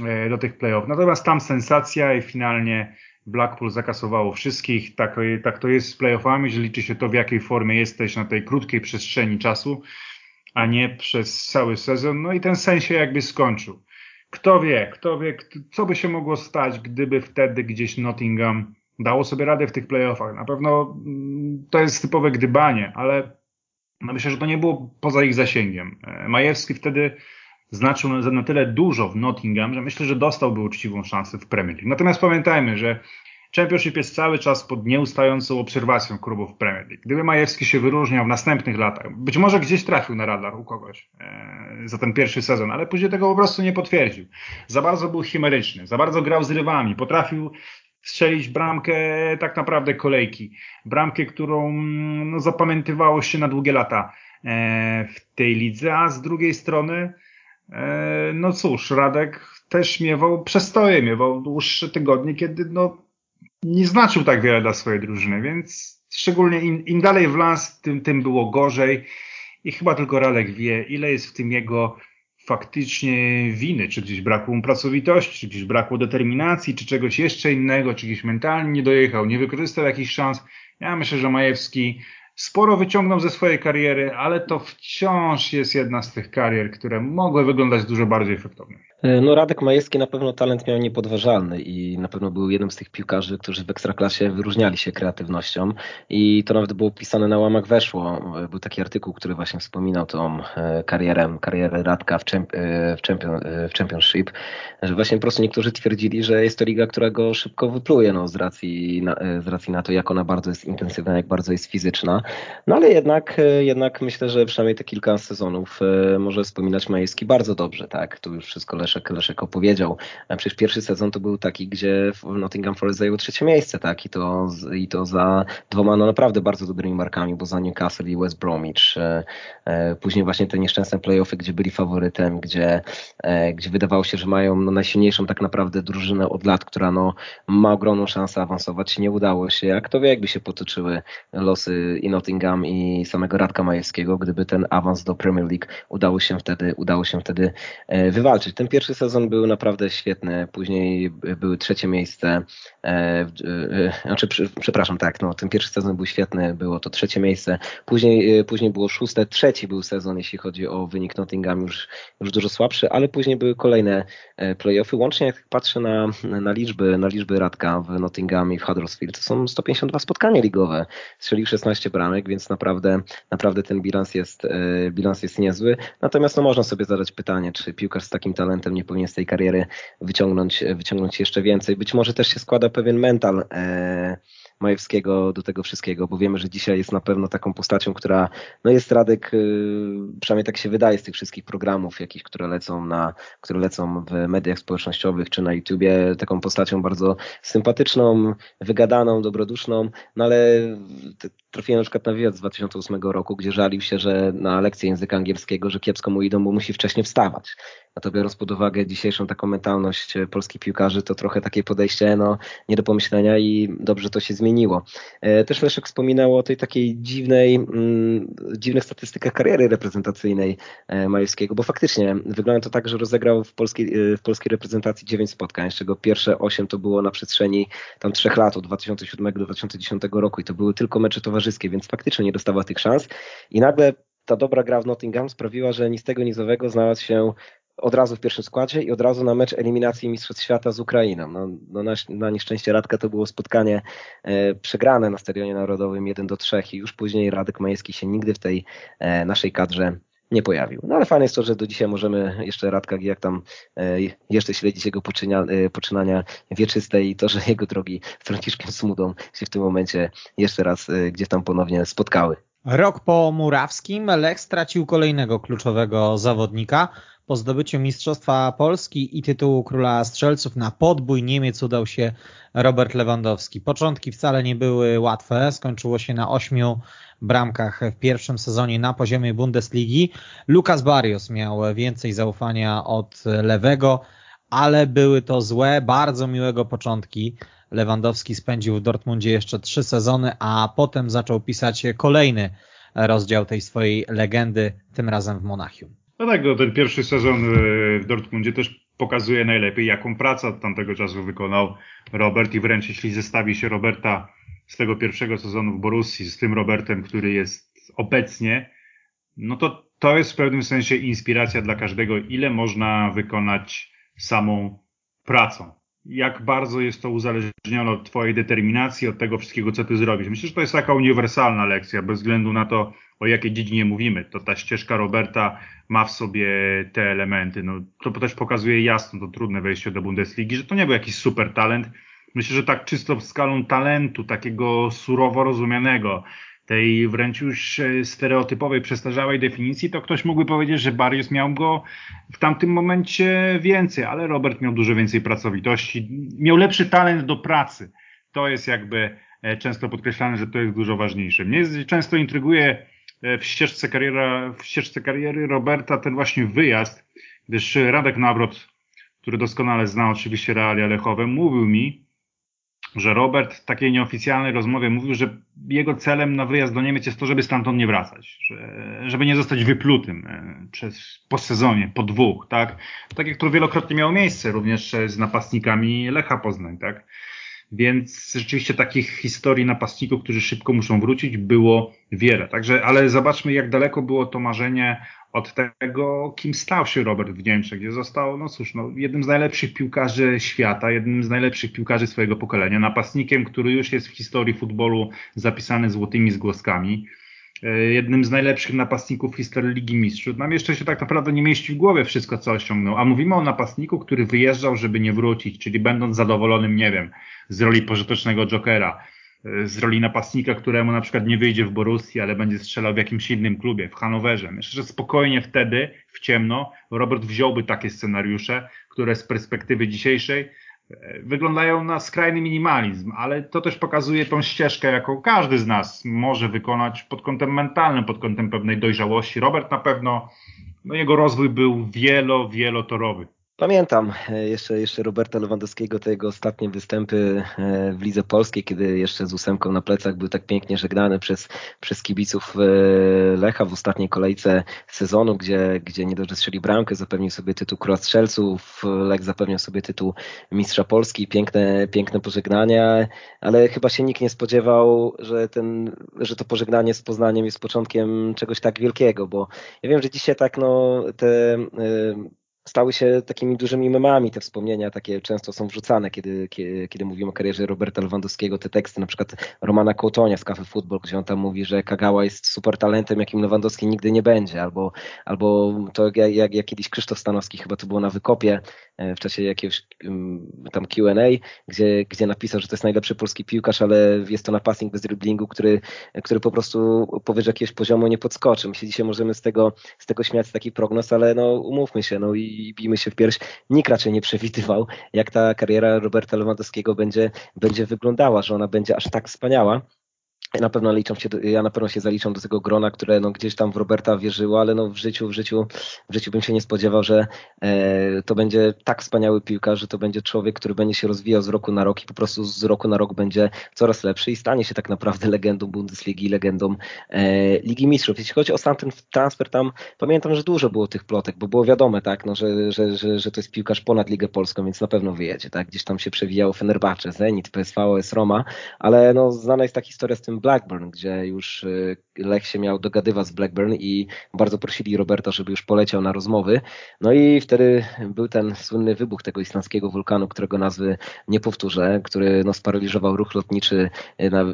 e, do tych playoff. Natomiast tam sensacja i finalnie Blackpool zakasowało wszystkich. Tak, tak to jest z playoffami, że liczy się to w jakiej formie jesteś na tej krótkiej przestrzeni czasu, a nie przez cały sezon. No i ten sens się jakby skończył. Kto wie, kto wie, co by się mogło stać, gdyby wtedy gdzieś Nottingham dało sobie radę w tych playoffach. Na pewno mm, to jest typowe gdybanie, ale no myślę, że to nie było poza ich zasięgiem. E, Majewski wtedy znaczył na tyle dużo w Nottingham, że myślę, że dostałby uczciwą szansę w Premier League. Natomiast pamiętajmy, że Championship jest cały czas pod nieustającą obserwacją klubów Premier League. Gdyby Majewski się wyróżniał w następnych latach, być może gdzieś trafił na radar u kogoś e, za ten pierwszy sezon, ale później tego po prostu nie potwierdził. Za bardzo był chimeryczny, za bardzo grał z rywami, potrafił strzelić bramkę tak naprawdę kolejki. Bramkę, którą no, zapamiętywało się na długie lata e, w tej lidze, a z drugiej strony e, no cóż, Radek też miewał przestoje, miewał dłuższe tygodnie, kiedy no, nie znaczył tak wiele dla swojej drużyny, więc szczególnie im, im dalej w las, tym, tym było gorzej i chyba tylko Radek wie, ile jest w tym jego faktycznie winy, czy gdzieś brakło mu pracowitości, czy gdzieś brakło determinacji, czy czegoś jeszcze innego, czy gdzieś mentalnie nie dojechał, nie wykorzystał jakichś szans. Ja myślę, że Majewski sporo wyciągnął ze swojej kariery, ale to wciąż jest jedna z tych karier, które mogły wyglądać dużo bardziej efektownie. E, no Radek Majewski na pewno talent miał niepodważalny i na pewno był jednym z tych piłkarzy, którzy w Ekstraklasie wyróżniali się kreatywnością i to nawet było pisane na łamach weszło. E, był taki artykuł, który właśnie wspominał tą e, karierę, karierę Radka w, w, champion w Championship, że właśnie po prostu niektórzy twierdzili, że jest to liga, która go szybko wypluje no, z, racji na, z racji na to, jak ona bardzo jest intensywna, jak bardzo jest fizyczna. No ale jednak, jednak myślę, że przynajmniej te kilka sezonów może wspominać Majewski bardzo dobrze, tak? Tu już wszystko leży Leszek, Leszek opowiedział. Przecież pierwszy sezon to był taki, gdzie Nottingham Forest zajął trzecie miejsce, tak? I to, i to za dwoma no naprawdę bardzo dobrymi markami, bo za Newcastle i West Bromwich. E, e, później właśnie te nieszczęsne playoffy, gdzie byli faworytem, gdzie, e, gdzie wydawało się, że mają no, najsilniejszą tak naprawdę drużynę od lat, która no, ma ogromną szansę awansować. Nie udało się. Jak to wie, jakby się potoczyły losy i Nottingham i samego Radka Majewskiego, gdyby ten awans do Premier League udało się wtedy, udało się wtedy wywalczyć. Ten pierwszy sezon był naprawdę świetny, później były trzecie miejsce, e, e, znaczy, przepraszam, tak, no, ten pierwszy sezon był świetny, było to trzecie miejsce, później, e, później było szóste, trzeci był sezon, jeśli chodzi o wynik Nottingham, już, już dużo słabszy, ale później były kolejne playoffy, łącznie jak patrzę na, na liczby, na liczby Radka w Nottingham i w Huddersfield, to są 152 spotkania ligowe, strzelił 16 bramek, więc naprawdę, naprawdę ten bilans jest, bilans jest niezły, natomiast no, można sobie zadać pytanie, czy piłkarz z takim talentem nie powinien z tej kariery wyciągnąć, wyciągnąć jeszcze więcej. Być może też się składa pewien mental e, Majewskiego do tego wszystkiego, bo wiemy, że dzisiaj jest na pewno taką postacią, która no jest Radek, e, przynajmniej tak się wydaje z tych wszystkich programów jakichś, które lecą na, które lecą w mediach społecznościowych czy na YouTubie, taką postacią bardzo sympatyczną, wygadaną, dobroduszną, no ale trafiłem na przykład na wywiad z 2008 roku, gdzie żalił się, że na lekcję języka angielskiego, że kiepsko mu idą, bo musi wcześniej wstawać. A to biorąc pod uwagę dzisiejszą taką mentalność e, polskich piłkarzy, to trochę takie podejście no, nie do pomyślenia i dobrze to się zmieniło. E, też Leszek wspominał o tej takiej dziwnej, mm, dziwnych statystykach kariery reprezentacyjnej e, Majewskiego, bo faktycznie wygląda to tak, że rozegrał w polskiej, w polskiej reprezentacji 9 spotkań, z czego pierwsze 8 to było na przestrzeni tam 3 lat, od 2007 do 2010 roku i to były tylko mecze towarzyskie, więc faktycznie nie dostawał tych szans i nagle ta dobra gra w Nottingham sprawiła, że nic tego nizowego znalazł się od razu w pierwszym składzie i od razu na mecz eliminacji Mistrzostw Świata z Ukrainą. No, no na, na, nieszczęście Radka to było spotkanie e, przegrane na Stadionie Narodowym 1 do 3 i już później Radek Majewski się nigdy w tej e, naszej kadrze nie pojawił. No ale fajne jest to, że do dzisiaj możemy jeszcze Radka jak tam e, jeszcze śledzić jego poczynia, e, poczynania wieczyste i to, że jego drogi z Franciszkiem Smudą się w tym momencie jeszcze raz e, gdzieś tam ponownie spotkały. Rok po Murawskim Lech stracił kolejnego kluczowego zawodnika. Po zdobyciu Mistrzostwa Polski i tytułu Króla Strzelców na podbój Niemiec udał się Robert Lewandowski. Początki wcale nie były łatwe. Skończyło się na ośmiu bramkach w pierwszym sezonie na poziomie Bundesligi. Lukas Barrios miał więcej zaufania od lewego, ale były to złe, bardzo miłego początki Lewandowski spędził w Dortmundzie jeszcze trzy sezony, a potem zaczął pisać kolejny rozdział tej swojej legendy, tym razem w Monachium. No tak, no, ten pierwszy sezon w Dortmundzie też pokazuje najlepiej, jaką pracę od tamtego czasu wykonał Robert i wręcz jeśli zestawi się Roberta z tego pierwszego sezonu w Borussii z tym Robertem, który jest obecnie, no to to jest w pewnym sensie inspiracja dla każdego, ile można wykonać samą pracą. Jak bardzo jest to uzależnione od Twojej determinacji, od tego wszystkiego, co Ty zrobisz. Myślę, że to jest taka uniwersalna lekcja, bez względu na to, o jakiej dziedzinie mówimy. To ta ścieżka Roberta ma w sobie te elementy. No, to też pokazuje jasno to trudne wejście do Bundesligi, że to nie był jakiś super talent. Myślę, że tak czysto skalą talentu, takiego surowo rozumianego, tej wręcz już e, stereotypowej, przestarzałej definicji, to ktoś mógłby powiedzieć, że Barrios miał go w tamtym momencie więcej, ale Robert miał dużo więcej pracowitości, miał lepszy talent do pracy. To jest jakby e, często podkreślane, że to jest dużo ważniejsze. Mnie często intryguje e, w ścieżce, kariera, w ścieżce kariery Roberta ten właśnie wyjazd, gdyż Radek Nawrot, który doskonale zna oczywiście realia lechowe, mówił mi, że Robert w takiej nieoficjalnej rozmowie mówił, że jego celem na wyjazd do Niemiec jest to, żeby stamtąd nie wracać, że, żeby nie zostać wyplutym e, przez, po sezonie, po dwóch, tak? Tak jak to wielokrotnie miało miejsce, również z napastnikami Lecha Poznań, tak? Więc rzeczywiście takich historii napastników, którzy szybko muszą wrócić, było wiele. Także, ale zobaczmy, jak daleko było to marzenie od tego, kim stał się Robert w Niemczech, gdzie został, no cóż, no, jednym z najlepszych piłkarzy świata, jednym z najlepszych piłkarzy swojego pokolenia, napastnikiem, który już jest w historii futbolu zapisany złotymi zgłoskami, jednym z najlepszych napastników w historii Ligi Mistrzów. Nam jeszcze się tak naprawdę nie mieści w głowie wszystko, co osiągnął, a mówimy o napastniku, który wyjeżdżał, żeby nie wrócić, czyli będąc zadowolonym, nie wiem, z roli pożytecznego jokera, z roli napastnika, któremu na przykład nie wyjdzie w Borussii, ale będzie strzelał w jakimś innym klubie, w Hanowerze. Myślę, że spokojnie wtedy, w ciemno, Robert wziąłby takie scenariusze, które z perspektywy dzisiejszej e, wyglądają na skrajny minimalizm, ale to też pokazuje tą ścieżkę, jaką każdy z nas może wykonać pod kątem mentalnym, pod kątem pewnej dojrzałości. Robert na pewno, no jego rozwój był wielo, wielotorowy. Pamiętam e, jeszcze, jeszcze Roberta Lewandowskiego, te jego ostatnie występy e, w Lidze Polskiej, kiedy jeszcze z ósemką na plecach był tak pięknie żegnany przez, przez kibiców e, Lecha w ostatniej kolejce sezonu, gdzie, gdzie nie dość, bramkę, zapewnił sobie tytuł króla strzelców, Lech zapewniał sobie tytuł mistrza Polski, piękne, piękne pożegnania, ale chyba się nikt nie spodziewał, że, ten, że to pożegnanie z Poznaniem jest początkiem czegoś tak wielkiego, bo ja wiem, że dzisiaj tak no te stały się takimi dużymi memami te wspomnienia, takie często są wrzucane, kiedy, kiedy, kiedy mówimy o karierze Roberta Lewandowskiego, te teksty, na przykład Romana Kołtonia z Cafe Football, gdzie on tam mówi, że Kagawa jest super talentem, jakim Lewandowski nigdy nie będzie, albo, albo to jak, jak kiedyś Krzysztof Stanowski, chyba to było na wykopie e, w czasie jakiegoś tam Q&A, gdzie, gdzie napisał, że to jest najlepszy polski piłkarz, ale jest to napastnik bez driblingu, który, który po prostu powyżej jakiegoś poziomu nie podskoczy. My się dzisiaj możemy z tego, z tego śmiać, z takich prognoz, ale no umówmy się, no i i bijmy się w pierś, nikt raczej nie przewidywał, jak ta kariera Roberta Lewandowskiego będzie, będzie wyglądała, że ona będzie aż tak wspaniała. Na pewno liczą się, ja na pewno się zaliczam do tego grona, które no gdzieś tam w Roberta wierzyło, ale no w życiu, w życiu, w życiu bym się nie spodziewał, że e, to będzie tak wspaniały piłkarz, że to będzie człowiek, który będzie się rozwijał z roku na rok i po prostu z roku na rok będzie coraz lepszy i stanie się tak naprawdę legendą Bundesligi, legendą e, Ligi Mistrzów. Jeśli chodzi o sam ten transfer tam, pamiętam, że dużo było tych plotek, bo było wiadome, tak, no, że, że, że, że to jest piłkarz ponad Ligę Polską, więc na pewno wyjedzie, tak, gdzieś tam się przewijało Fenerbahce, Zenit, PSV, OS Roma, ale no znana jest ta historia z tym Blackburn, gdzie już y, Lech się miał dogadywać z Blackburn i bardzo prosili Roberta, żeby już poleciał na rozmowy. No i wtedy był ten słynny wybuch tego islandzkiego wulkanu, którego nazwy nie powtórzę, który no, sparaliżował ruch lotniczy na,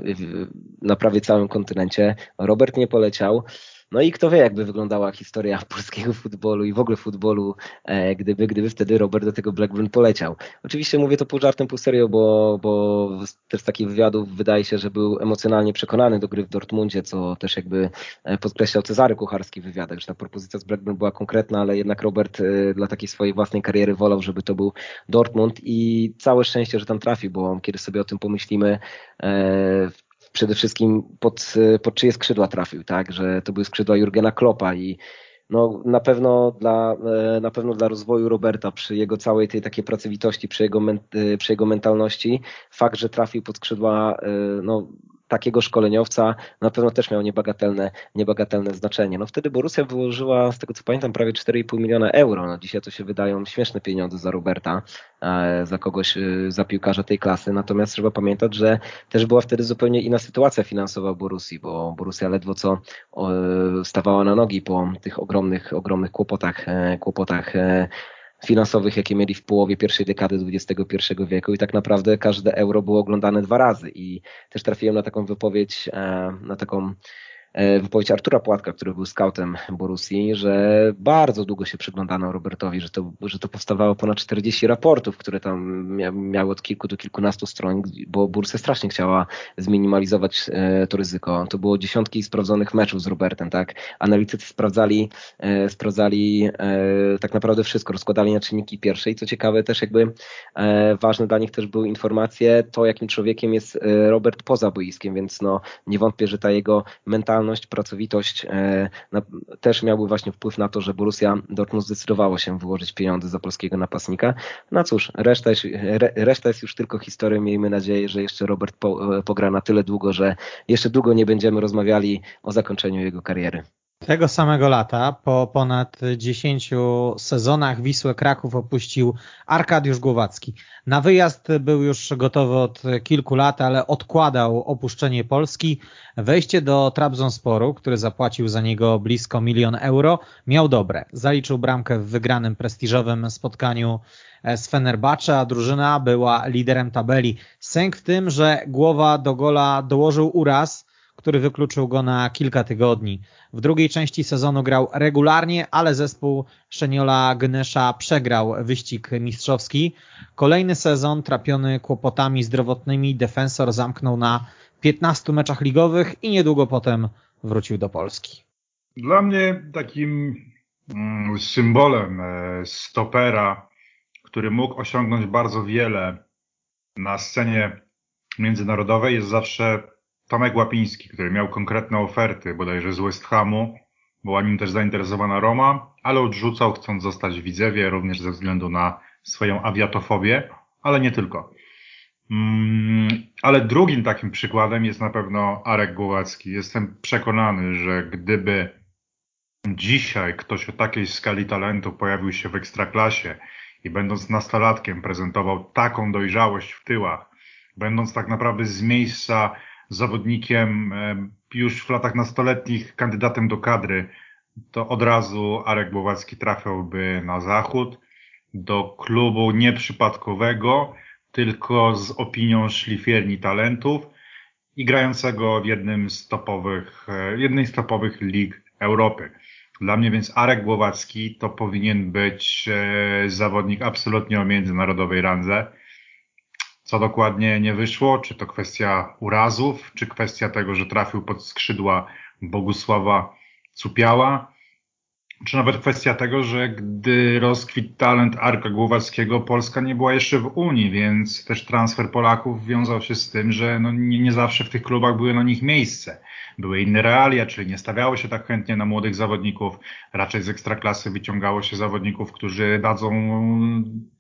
na prawie całym kontynencie. Robert nie poleciał. No i kto wie, jakby wyglądała historia polskiego futbolu i w ogóle futbolu, e, gdyby, gdyby wtedy Robert do tego Blackburn poleciał. Oczywiście mówię to pół żartem, pół serio, bo, bo też z takich wywiadów wydaje się, że był emocjonalnie przekonany do gry w Dortmundzie, co też jakby e, podkreślał Cezary Kucharski w wywiadach, że ta propozycja z Blackburn była konkretna, ale jednak Robert e, dla takiej swojej własnej kariery wolał, żeby to był Dortmund i całe szczęście, że tam trafił, bo kiedy sobie o tym pomyślimy, przede wszystkim pod, pod czyje skrzydła trafił, tak, że to były skrzydła Jurgena Kloppa i no na pewno dla, e, na pewno dla rozwoju Roberta przy jego całej tej takiej pracowitości, przy jego, e, przy jego mentalności, fakt, że trafił pod skrzydła no, takiego szkoleniowca na pewno też miał niebagatelne, niebagatelne znaczenie. No wtedy Borussia wyłożyła, z tego co pamiętam, prawie 4,5 miliona euro. No dzisiaj to się wydają śmieszne pieniądze za Roberta, e, za kogoś, e, za piłkarza tej klasy. Natomiast trzeba pamiętać, że też była wtedy zupełnie inna sytuacja finansowa Borussii, bo Borussia ledwo co stawała na nogi po tych ogromnych, ogromnych kłopotach, e, kłopotach finansowych, jakie mieli w połowie pierwszej dekady XXI wieku i tak naprawdę każde euro było oglądane dwa razy i też trafiłem na taką wypowiedź, e, na taką wypowiedź Artura Płatka, który był scoutem Borussii, że bardzo długo się przyglądano Robertowi, że to, że to powstawało ponad 40 raportów, które tam miały od kilku do kilkunastu stron, bo Borussia strasznie chciała zminimalizować e, to ryzyko. To było dziesiątki sprawdzonych meczów z Robertem, tak? Analitycy sprawdzali, e, sprawdzali tak naprawdę wszystko, rozkładali na czynniki pierwsze i co ciekawe też jakby ważne dla nich też były informacje, to jakim człowiekiem jest Robert poza boiskiem, więc no nie wątpię, że ta jego mentalność mentalność, pracowitość e, też miałby właśnie wpływ na to, że Borussia Dortmund zdecydowało się wyłożyć pieniądze za polskiego napastnika. No cóż, reszta jest, reszta jest już tylko historią. Miejmy nadzieję, że jeszcze Robert e, pogra na tyle długo, że jeszcze długo nie będziemy rozmawiali o zakończeniu jego kariery. Tego samego lata, po ponad 10 sezonach Wisłę Kraków opuścił Arkadiusz Głowacki. Na wyjazd był już gotowy od kilku lat, ale odkładał opuszczenie Polski. Wejście do Trabzonsporu, który zapłacił za niego blisko milion euro, miał dobre. Zaliczył bramkę w wygranym prestiżowym spotkaniu z Fenerbahce, a drużyna była liderem tabeli. Sęk w tym, że głowa do gola dołożył uraz, który wykluczył go na kilka tygodni. W drugiej części sezonu grał regularnie, ale zespół Szeniola Gnesza przegrał wyścig mistrzowski. Kolejny sezon trapiony kłopotami zdrowotnymi defensor zamknął na 15 meczach ligowych i niedługo potem wrócił do Polski. Dla mnie takim mm, symbolem e, stopera, który mógł osiągnąć bardzo wiele na scenie międzynarodowej jest zawsze Tomek Łapiński, który miał konkretne oferty, bodajże z West Hamu, była nim też zainteresowana Roma, ale odrzucał chcąc zostać w Widzewie, również ze względu na swoją awiatofobię, ale nie tylko. Mm, ale drugim takim przykładem jest na pewno Arek Głowacki. Jestem przekonany, że gdyby dzisiaj ktoś o takiej skali talentu pojawił się w ekstraklasie i będąc nastolatkiem prezentował taką dojrzałość w tyłach, będąc tak naprawdę z miejsca zawodnikiem już w latach nastoletnich, kandydatem do kadry, to od razu Arek Głowacki trafiałby na zachód do klubu nieprzypadkowego, tylko z opinią szlifierni talentów i grającego w jednym z topowych, e, jednej z topowych lig Europy. Dla mnie więc Arek Głowacki to powinien być e, zawodnik absolutnie o międzynarodowej randze co dokładnie nie wyszło, czy to kwestia urazów, czy kwestia tego, że trafił pod skrzydła Bogusława Cupiała, czy nawet kwestia tego, że gdy rozkwit talent Arka Głowackiego, Polska nie była jeszcze w Unii, więc też transfer Polaków wiązał się z tym, że no nie, nie zawsze w tych klubach były na nich miejsce. Były inne realia, czyli nie stawiało się tak chętnie na młodych zawodników, raczej z ekstraklasy wyciągało się zawodników, którzy dadzą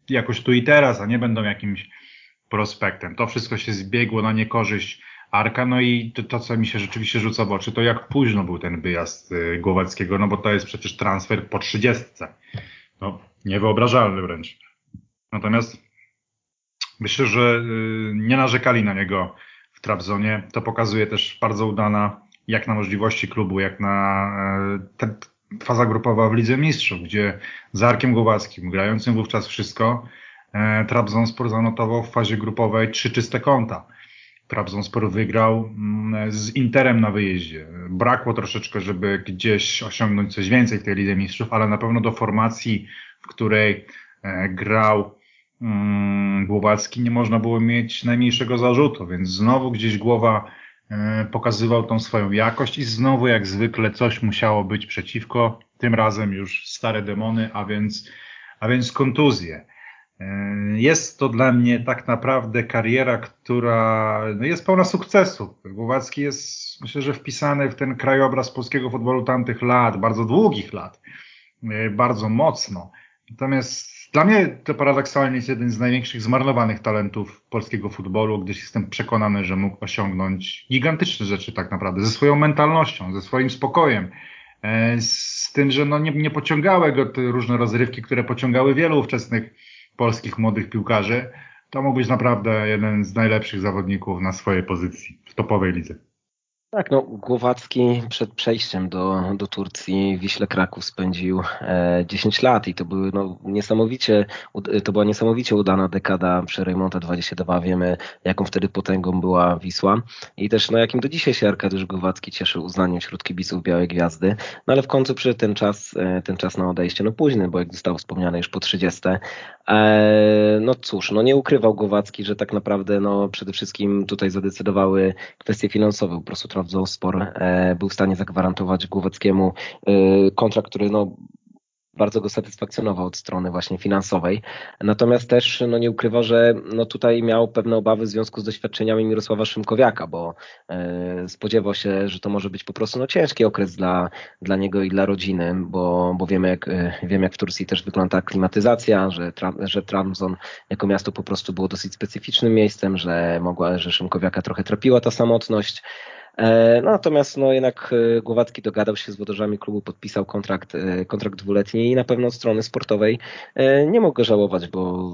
jakoś tu i teraz, a nie będą jakimś prospektem. To wszystko się zbiegło na niekorzyść Arka, no i to, to, co mi się rzeczywiście rzuca w oczy, to jak późno był ten wyjazd y, Głowackiego, no bo to jest przecież transfer po trzydziestce. No, niewyobrażalny wręcz. Natomiast myślę, że y, nie narzekali na niego w Trabzonie. To pokazuje też bardzo udana, jak na możliwości klubu, jak na te, faza grupowa w Lidze Mistrzów, gdzie z Arkiem Głowackim, grającym wówczas wszystko, E, Trabzonspor zanotował w fazie grupowej trzy czyste konta. Trabzonspor wygrał mm, z Interem na wyjeździe. Brakło troszeczkę, żeby gdzieś osiągnąć coś więcej w tej Lidze Mistrzów, ale na pewno do formacji, w której e, grał mm, Głowacki nie można było mieć najmniejszego zarzutu, więc znowu gdzieś głowa e, pokazywał tą swoją jakość i znowu jak zwykle coś musiało być przeciwko, tym razem już stare demony, a więc, a więc kontuzje. Jest to dla mnie tak naprawdę kariera, która no jest pełna sukcesu. Głowacki jest, myślę, że wpisany w ten krajobraz polskiego futbolu tamtych lat, bardzo długich lat, bardzo mocno. Natomiast dla mnie to paradoksalnie jest jeden z największych zmarnowanych talentów polskiego futbolu, gdyż jestem przekonany, że mógł osiągnąć gigantyczne rzeczy tak naprawdę, ze swoją mentalnością, ze swoim spokojem, e, z tym, że no nie, nie pociągały go te różne rozrywki, które pociągały wielu ówczesnych polskich młodych piłkarzy. To mógł być naprawdę jeden z najlepszych zawodników na swojej pozycji w topowej lidze. Tak, no Głowacki przed przejściem do, do Turcji w Wiśle Kraków spędził e, 10 lat i to były no, niesamowicie, to była niesamowicie udana dekada przy Reymonta 22. Wiemy, jaką wtedy potęgą była Wisła i też no, jakim do dzisiaj się Arkadiusz Głowacki cieszy uznaniem wśród kibiców Białej Gwiazdy. No ale w końcu przyszedł ten czas, e, ten czas na odejście, no późny, bo jak zostało wspomniane już po 30. E, no cóż, no nie ukrywał Głowacki, że tak naprawdę no przede wszystkim tutaj zadecydowały kwestie finansowe, po prostu Trabzonspor e, był w stanie zagwarantować Głowackiemu e, kontrakt, który no bardzo go satysfakcjonował od strony właśnie finansowej. Natomiast też no, nie ukrywa, że no, tutaj miał pewne obawy w związku z doświadczeniami Mirosława Szymkowiaka, bo e, spodziewał się, że to może być po prostu no, ciężki okres dla, dla niego i dla rodziny, bo, bo wiemy, jak, jak w Turcji też wygląda klimatyzacja, że, że Trabzon jako miasto po prostu było dosyć specyficznym miejscem, że mogła, że Szymkowiaka trochę trapiła ta samotność. E, no, natomiast no, jednak e, Głowacki dogadał się z wodorzami klubu, podpisał kontrakt, e, kontrakt dwuletni i na pewno od strony sportowej nie mogę żałować, bo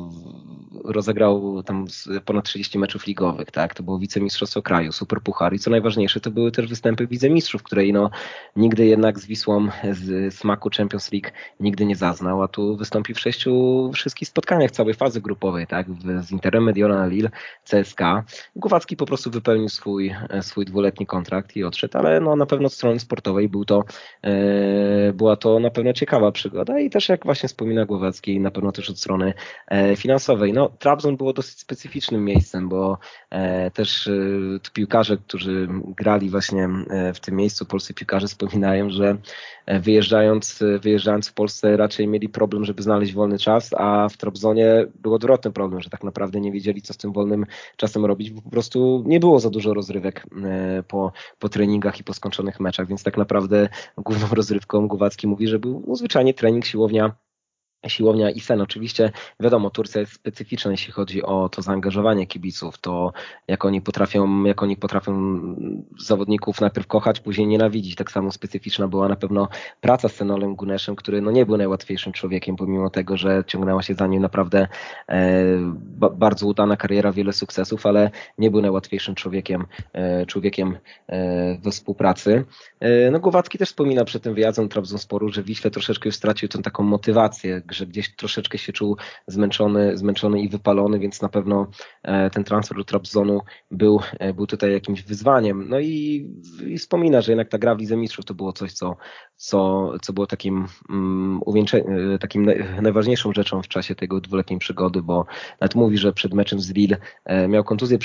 rozegrał tam ponad 30 meczów ligowych, tak? To było wicemistrzostwo kraju, superpuchar i co najważniejsze, to były też występy wicemistrzów, której no nigdy jednak z Wisłą z smaku Champions League nigdy nie zaznał, a tu wystąpi w sześciu wszystkich spotkaniach całej fazy grupowej, tak? Z Interem, Mediona, Lille, CSK. Głowacki po prostu wypełnił swój, swój dwuletni kontrakt i odszedł, ale no na pewno od strony sportowej był to, e, była to na pewno ciekawa przygoda i też jak właśnie wspomina Głowacki, na pewno też od strony e, finansowej. No Trabzon było dosyć specyficznym miejscem, bo e, też e, piłkarze, którzy grali właśnie e, w tym miejscu, polscy piłkarze wspominają, że e, wyjeżdżając, wyjeżdżając w Polsce raczej mieli problem, żeby znaleźć wolny czas, a w Trabzonie był odwrotny problem, że tak naprawdę nie wiedzieli, co z tym wolnym czasem robić, bo po prostu nie było za dużo rozrywek po, po treningach i po skończonych meczach, więc tak naprawdę główną rozrywką Głowacki mówi, że był no, zwyczajnie trening, siłownia, siłownia i sen. Oczywiście wiadomo, Turcja jest specyficzna, jeśli chodzi o to zaangażowanie kibiców, to jak oni potrafią, jak oni potrafią zawodników najpierw kochać, później nienawidzić. Tak samo specyficzna była na pewno praca z Senolem Guneszem, który no nie był najłatwiejszym człowiekiem, pomimo tego, że ciągnęła się za nim naprawdę e, bardzo udana kariera, wiele sukcesów, ale nie był najłatwiejszym człowiekiem, e, człowiekiem e, we współpracy. E, no Głowacki też wspomina przed tym wyjazdem Trabzonsporu, że Wiśle troszeczkę już stracił tę taką motywację, że gdzieś troszeczkę się czuł zmęczony, zmęczony i wypalony, więc na pewno e, ten transfer do Trabzonu był, e, był tutaj jakimś wyzwaniem. No i, i wspomina, że jednak ta gra w Lidze Mistrzów to było coś, co, co, co było takim um, takim najważniejszą rzeczą w czasie tego dwuletniej przygody, bo nawet mówi, że przed meczem z Lille miał kontuzję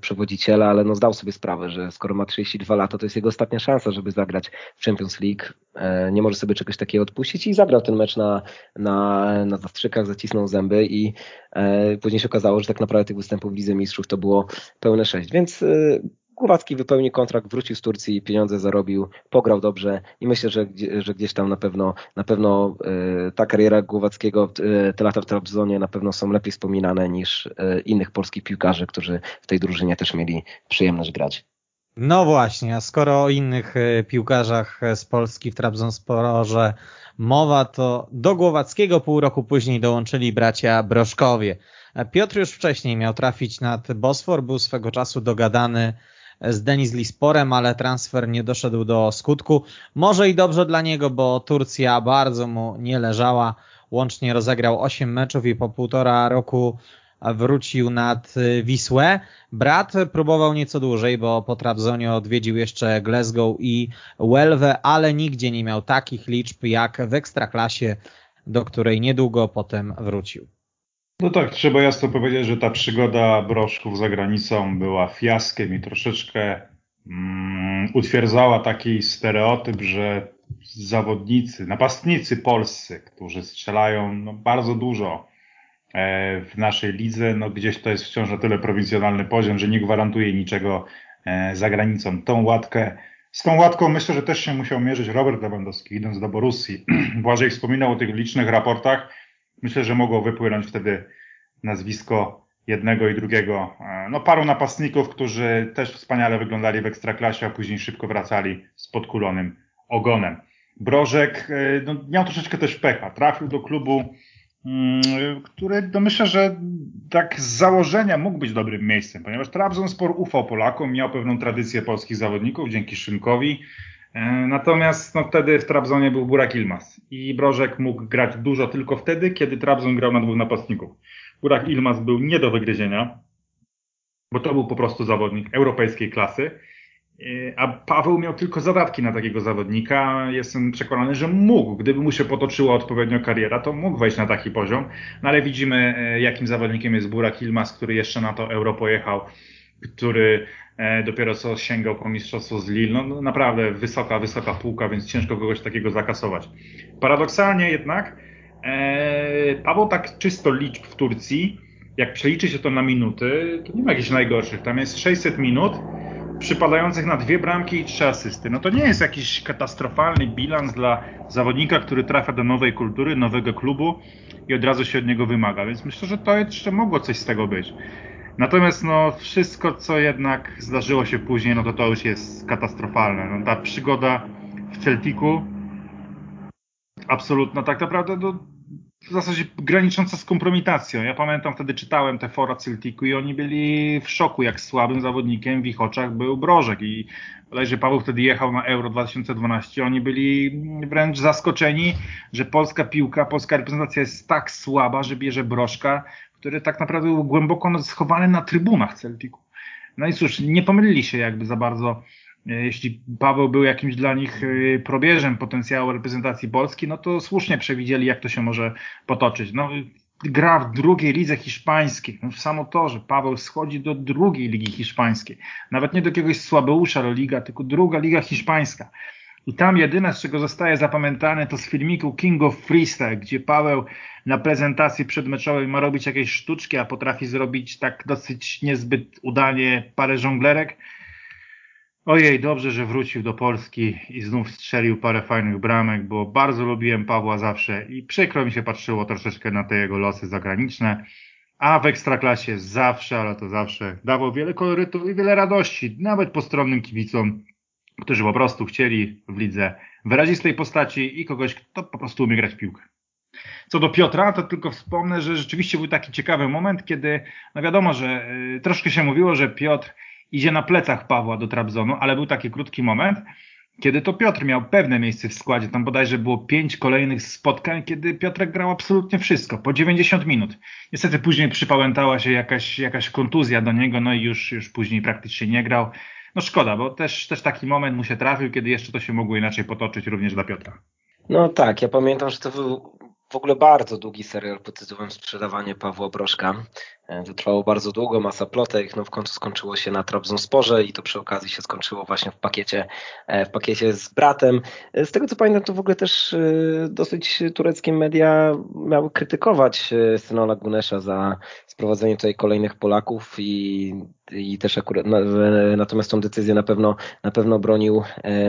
przewodziciela, ale no zdał sobie sprawę, że skoro ma 32 lata, to jest jego ostatnia szansa, żeby zagrać w Champions League. Nie może sobie czegoś takiego odpuścić i zagrał ten mecz na, na na, zastrzykach, zacisnął zęby i e, później się okazało, że tak naprawdę tych występów w Lidze Mistrzów to było pełne sześć. Więc e, Głowacki wypełnił kontrakt, wrócił z Turcji, pieniądze zarobił, pograł dobrze i myślę, że, że gdzieś tam na pewno, na pewno e, ta kariera Głowackiego, e, te lata w Trabzonie na pewno są lepiej wspominane niż e, innych polskich piłkarzy, którzy w tej drużynie też mieli przyjemność grać. No właśnie, a skoro o innych e, piłkarzach z Polski w Trabzonsporze mowa, to do Głowackiego pół roku później dołączyli bracia Broszkowie. Piotr już wcześniej miał trafić nad Bosfor, był swego czasu dogadany z Denis Lisporem, ale transfer nie doszedł do skutku. Może i dobrze dla niego, bo Turcja bardzo mu nie leżała. Łącznie rozegrał 8 meczów i po półtora roku wrócił nad y, Wisłę. Brat próbował nieco dłużej, bo po Trabzonie odwiedził jeszcze Glasgow i Welwę, ale nigdzie nie miał takich liczb jak w Ekstraklasie, do której niedługo potem wrócił. No tak, trzeba jasno powiedzieć, że ta przygoda Broszków za granicą była fiaskiem i troszeczkę mm, utwierdzała taki stereotyp, że zawodnicy, napastnicy polscy, którzy strzelają no, bardzo dużo w naszej lidze. No gdzieś to jest wciąż na tyle prowincjonalny poziom, że nie gwarantuje niczego e, za granicą. Tą łatkę, z tą łatką myślę, że też się musiał mierzyć Robert Lewandowski, idąc do Borussii. Błażej wspominał o tych licznych raportach. Myślę, że mogło wypłynąć wtedy nazwisko jednego i drugiego, e, no paru napastników, którzy też wspaniale wyglądali w Ekstraklasie, a później szybko wracali z podkulonym ogonem. Brożek e, no, miał troszeczkę też pecha. Trafił do klubu, który no myślę, że tak z założenia mógł być dobrym miejscem, ponieważ Trabzonspor ufał Polakom, miał pewną tradycję polskich zawodników dzięki Szymkowi. E, natomiast no, wtedy w Trabzonie był Burak Ilmaz i Brożek mógł grać dużo tylko wtedy, kiedy Trabzon grał na dwóch napastników. Burak Ilmaz był nie do wygryzienia, bo to był po prostu zawodnik europejskiej klasy a Paweł miał tylko zadatki na takiego zawodnika. Jestem przekonany, że mógł, gdyby mu się potoczyła odpowiednio kariera, to mógł wejść na taki poziom. No ale widzimy, e, jakim zawodnikiem jest Burak Ilmaz, który jeszcze na to euro pojechał, który e, dopiero co sięgał po mistrzostwo z Lille. No, no naprawdę wysoka, wysoka półka, więc ciężko kogoś takiego zakasować. Paradoksalnie jednak e, Paweł tak czysto liczb w Turcji, jak przeliczy się to na minuty, to nie ma jakichś najgorszych. Tam jest 600 minut przypadających na dwie bramki i trzy asysty. No to nie jest jakiś katastrofalny bilans dla zawodnika, który trafia do nowej kultury, nowego klubu i od razu się od niego wymaga. Więc myślę, że to jeszcze mogło coś z tego być. Natomiast no, wszystko, co jednak zdarzyło się później, no to to już jest katastrofalne. No, ta przygoda w Celticu absolutna tak naprawdę do, w zasadzie granicząca z kompromitacją. Ja pamiętam wtedy czytałem te fora Celticu i oni byli w szoku, jak słabym zawodnikiem w ich oczach był Brożek i bodajże Paweł wtedy jechał na Euro 2012, oni byli wręcz zaskoczeni, że polska piłka, polska reprezentacja jest tak słaba, że bierze Brożka, który tak naprawdę był głęboko schowany na trybunach Celticu. No i cóż, nie pomylili się jakby za bardzo jeśli Paweł był jakimś dla nich e, probierzem potencjału reprezentacji Polski, no to słusznie przewidzieli, jak to się może potoczyć. No, gra w drugiej lidze hiszpańskiej. No, samo to, że Paweł schodzi do drugiej ligi hiszpańskiej. Nawet nie do jakiegoś słabeusza liga, tylko druga liga hiszpańska. I tam jedyne, z czego zostaje zapamiętane, to z filmiku King of Freestyle, gdzie Paweł na prezentacji przedmeczowej ma robić jakieś sztuczki, a potrafi zrobić tak dosyć niezbyt udanie parę żonglerek Ojej, dobrze, że wrócił do Polski i znów strzelił parę fajnych bramek, bo bardzo lubiłem Pawła zawsze i przykro mi się patrzyło troszeczkę na te jego losy zagraniczne. A w ekstraklasie zawsze, ale to zawsze dawał wiele kolorytu i wiele radości, nawet postronnym kibicom, którzy po prostu chcieli w lidze wyrazistej postaci i kogoś, kto po prostu umie grać w piłkę. Co do Piotra, to tylko wspomnę, że rzeczywiście był taki ciekawy moment, kiedy, no wiadomo, że y, troszkę się mówiło, że Piotr idzie na plecach Pawła do Trabzonu, ale był taki krótki moment, kiedy to Piotr miał pewne miejsce w składzie. Tam bodajże było pięć kolejnych spotkań, kiedy Piotrek grał absolutnie wszystko, po 90 minut. Niestety później przypałętała się jakaś, jakaś kontuzja do niego, no i już, już później praktycznie nie grał. No szkoda, bo też, też taki moment mu się trafił, kiedy jeszcze to się mogło inaczej potoczyć również dla Piotra. No tak, ja pamiętam, że to był w ogóle bardzo długi serial pod tytułem Sprzedawanie Pawła Broszka. E, to trwało bardzo długo, masa plotek, no w końcu skończyło się na Trabzonsporze i to przy okazji się skończyło właśnie w pakiecie, e, w pakiecie z bratem. E, z tego co pamiętam, to w ogóle też dosyć tureckie media miały krytykować Synola Gunesza za sprowadzenie tutaj kolejnych Polaków i, i też akurat natomiast tą decyzję na pewno na pewno bronił,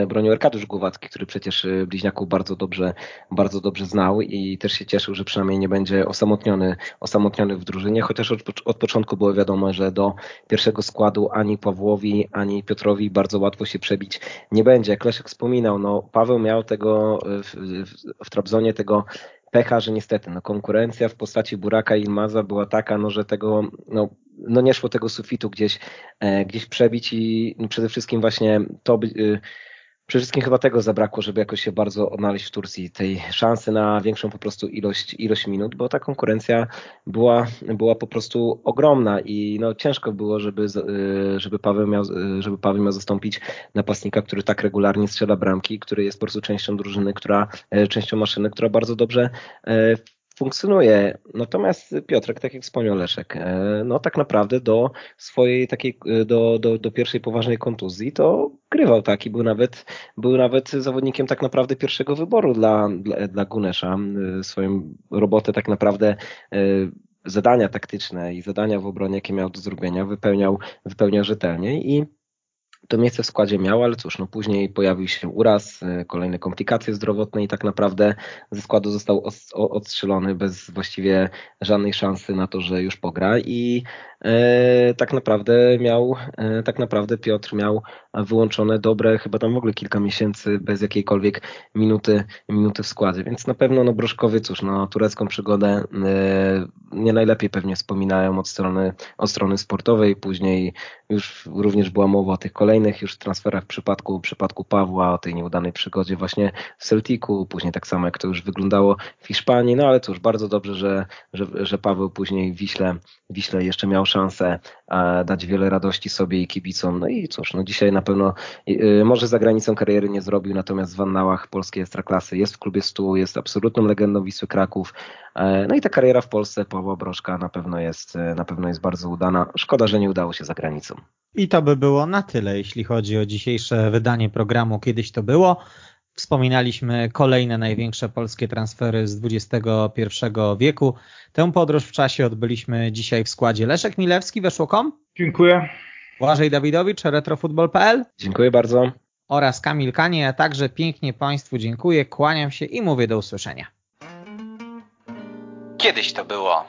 bronił Arkadiusz Głowacki, który przecież bliźniaków bardzo dobrze, bardzo dobrze znał i też się cieszył, że przynajmniej nie będzie osamotniony, osamotniony w drużynie, chociaż od od początku było wiadomo, że do pierwszego składu ani Pawłowi, ani Piotrowi bardzo łatwo się przebić nie będzie. Jak Leszek wspominał, no Paweł miał tego w, w, w Trabzonie tego pecha, że niestety no, konkurencja w postaci Buraka i Ilmaza była taka, no, że tego no, no nie szło tego sufitu gdzieś, e, gdzieś przebić i przede wszystkim właśnie to y, Przede wszystkim chyba tego zabrakło, żeby jakoś się bardzo odnaleźć w Turcji, tej szansy na większą po prostu ilość, ilość minut, bo ta konkurencja była, była po prostu ogromna i no, ciężko było, żeby, y, żeby, Paweł miał, y, żeby Paweł miał zastąpić napastnika, który tak regularnie strzela bramki, który jest po prostu częścią drużyny, która, y, częścią maszyny, która bardzo dobrze funkcjonuje. Natomiast Piotrek, tak jak wspomniał Leszek, e, no tak naprawdę do swojej takiej, e, do, do, do pierwszej poważnej kontuzji to grywał tak i był nawet, był nawet zawodnikiem tak naprawdę pierwszego wyboru dla, dla, dla Gunesza. E, swoją robotę tak naprawdę zadania taktyczne i zadania w obronie, jakie miał do zrobienia, wypełniał, wypełniał rzetelnie i to miejsce w składzie miał, ale cóż, no później pojawił się uraz, y, kolejne komplikacje zdrowotne i tak naprawdę ze składu został odstrzelony bez właściwie żadnej szansy na to, że już pogra i e, tak naprawdę miał, e, tak naprawdę Piotr miał wyłączone dobre, chyba tam w ogóle kilka miesięcy bez jakiejkolwiek minuty, minuty w składzie, więc na pewno no Broszkowy, cóż, no turecką przygodę e, nie najlepiej pewnie wspominają od strony, od strony sportowej, później już również była mowa o tych kolejnych już transferach w przypadku, w przypadku Pawła, o tej nieudanej przygodzie właśnie w Celticu, później tak samo jak to już wyglądało w Hiszpanii, no ale cóż, bardzo dobrze, że, że, że Paweł później w Wiśle, Wiśle jeszcze miał szansę e, dać wiele radości sobie i kibicom, no i cóż, no dzisiaj na pewno e, może za granicą kariery nie zrobił, natomiast w Wannałach polskiej Ekstraklasy jest w klubie Stu, jest absolutną legendą Wisły Kraków, e, no i ta kariera w Polsce Pawła Broszka na pewno jest, na pewno jest bardzo udana. Szkoda, że nie udało się za granicą. I to by było na tyle, jeśli chodzi o dzisiejsze wydanie programu Kiedyś to było. Wspominaliśmy kolejne największe polskie transfery z XXI wieku. Tę podróż w czasie odbyliśmy dzisiaj w składzie Leszek Milewski, weszło.com. Dziękuję. Błażej Dawidowicz, retrofutbol.pl. Dziękuję bardzo. Oraz Kamil Kanie, a także pięknie Państwu dziękuję, kłaniam się i mówię do usłyszenia. Kiedyś to było.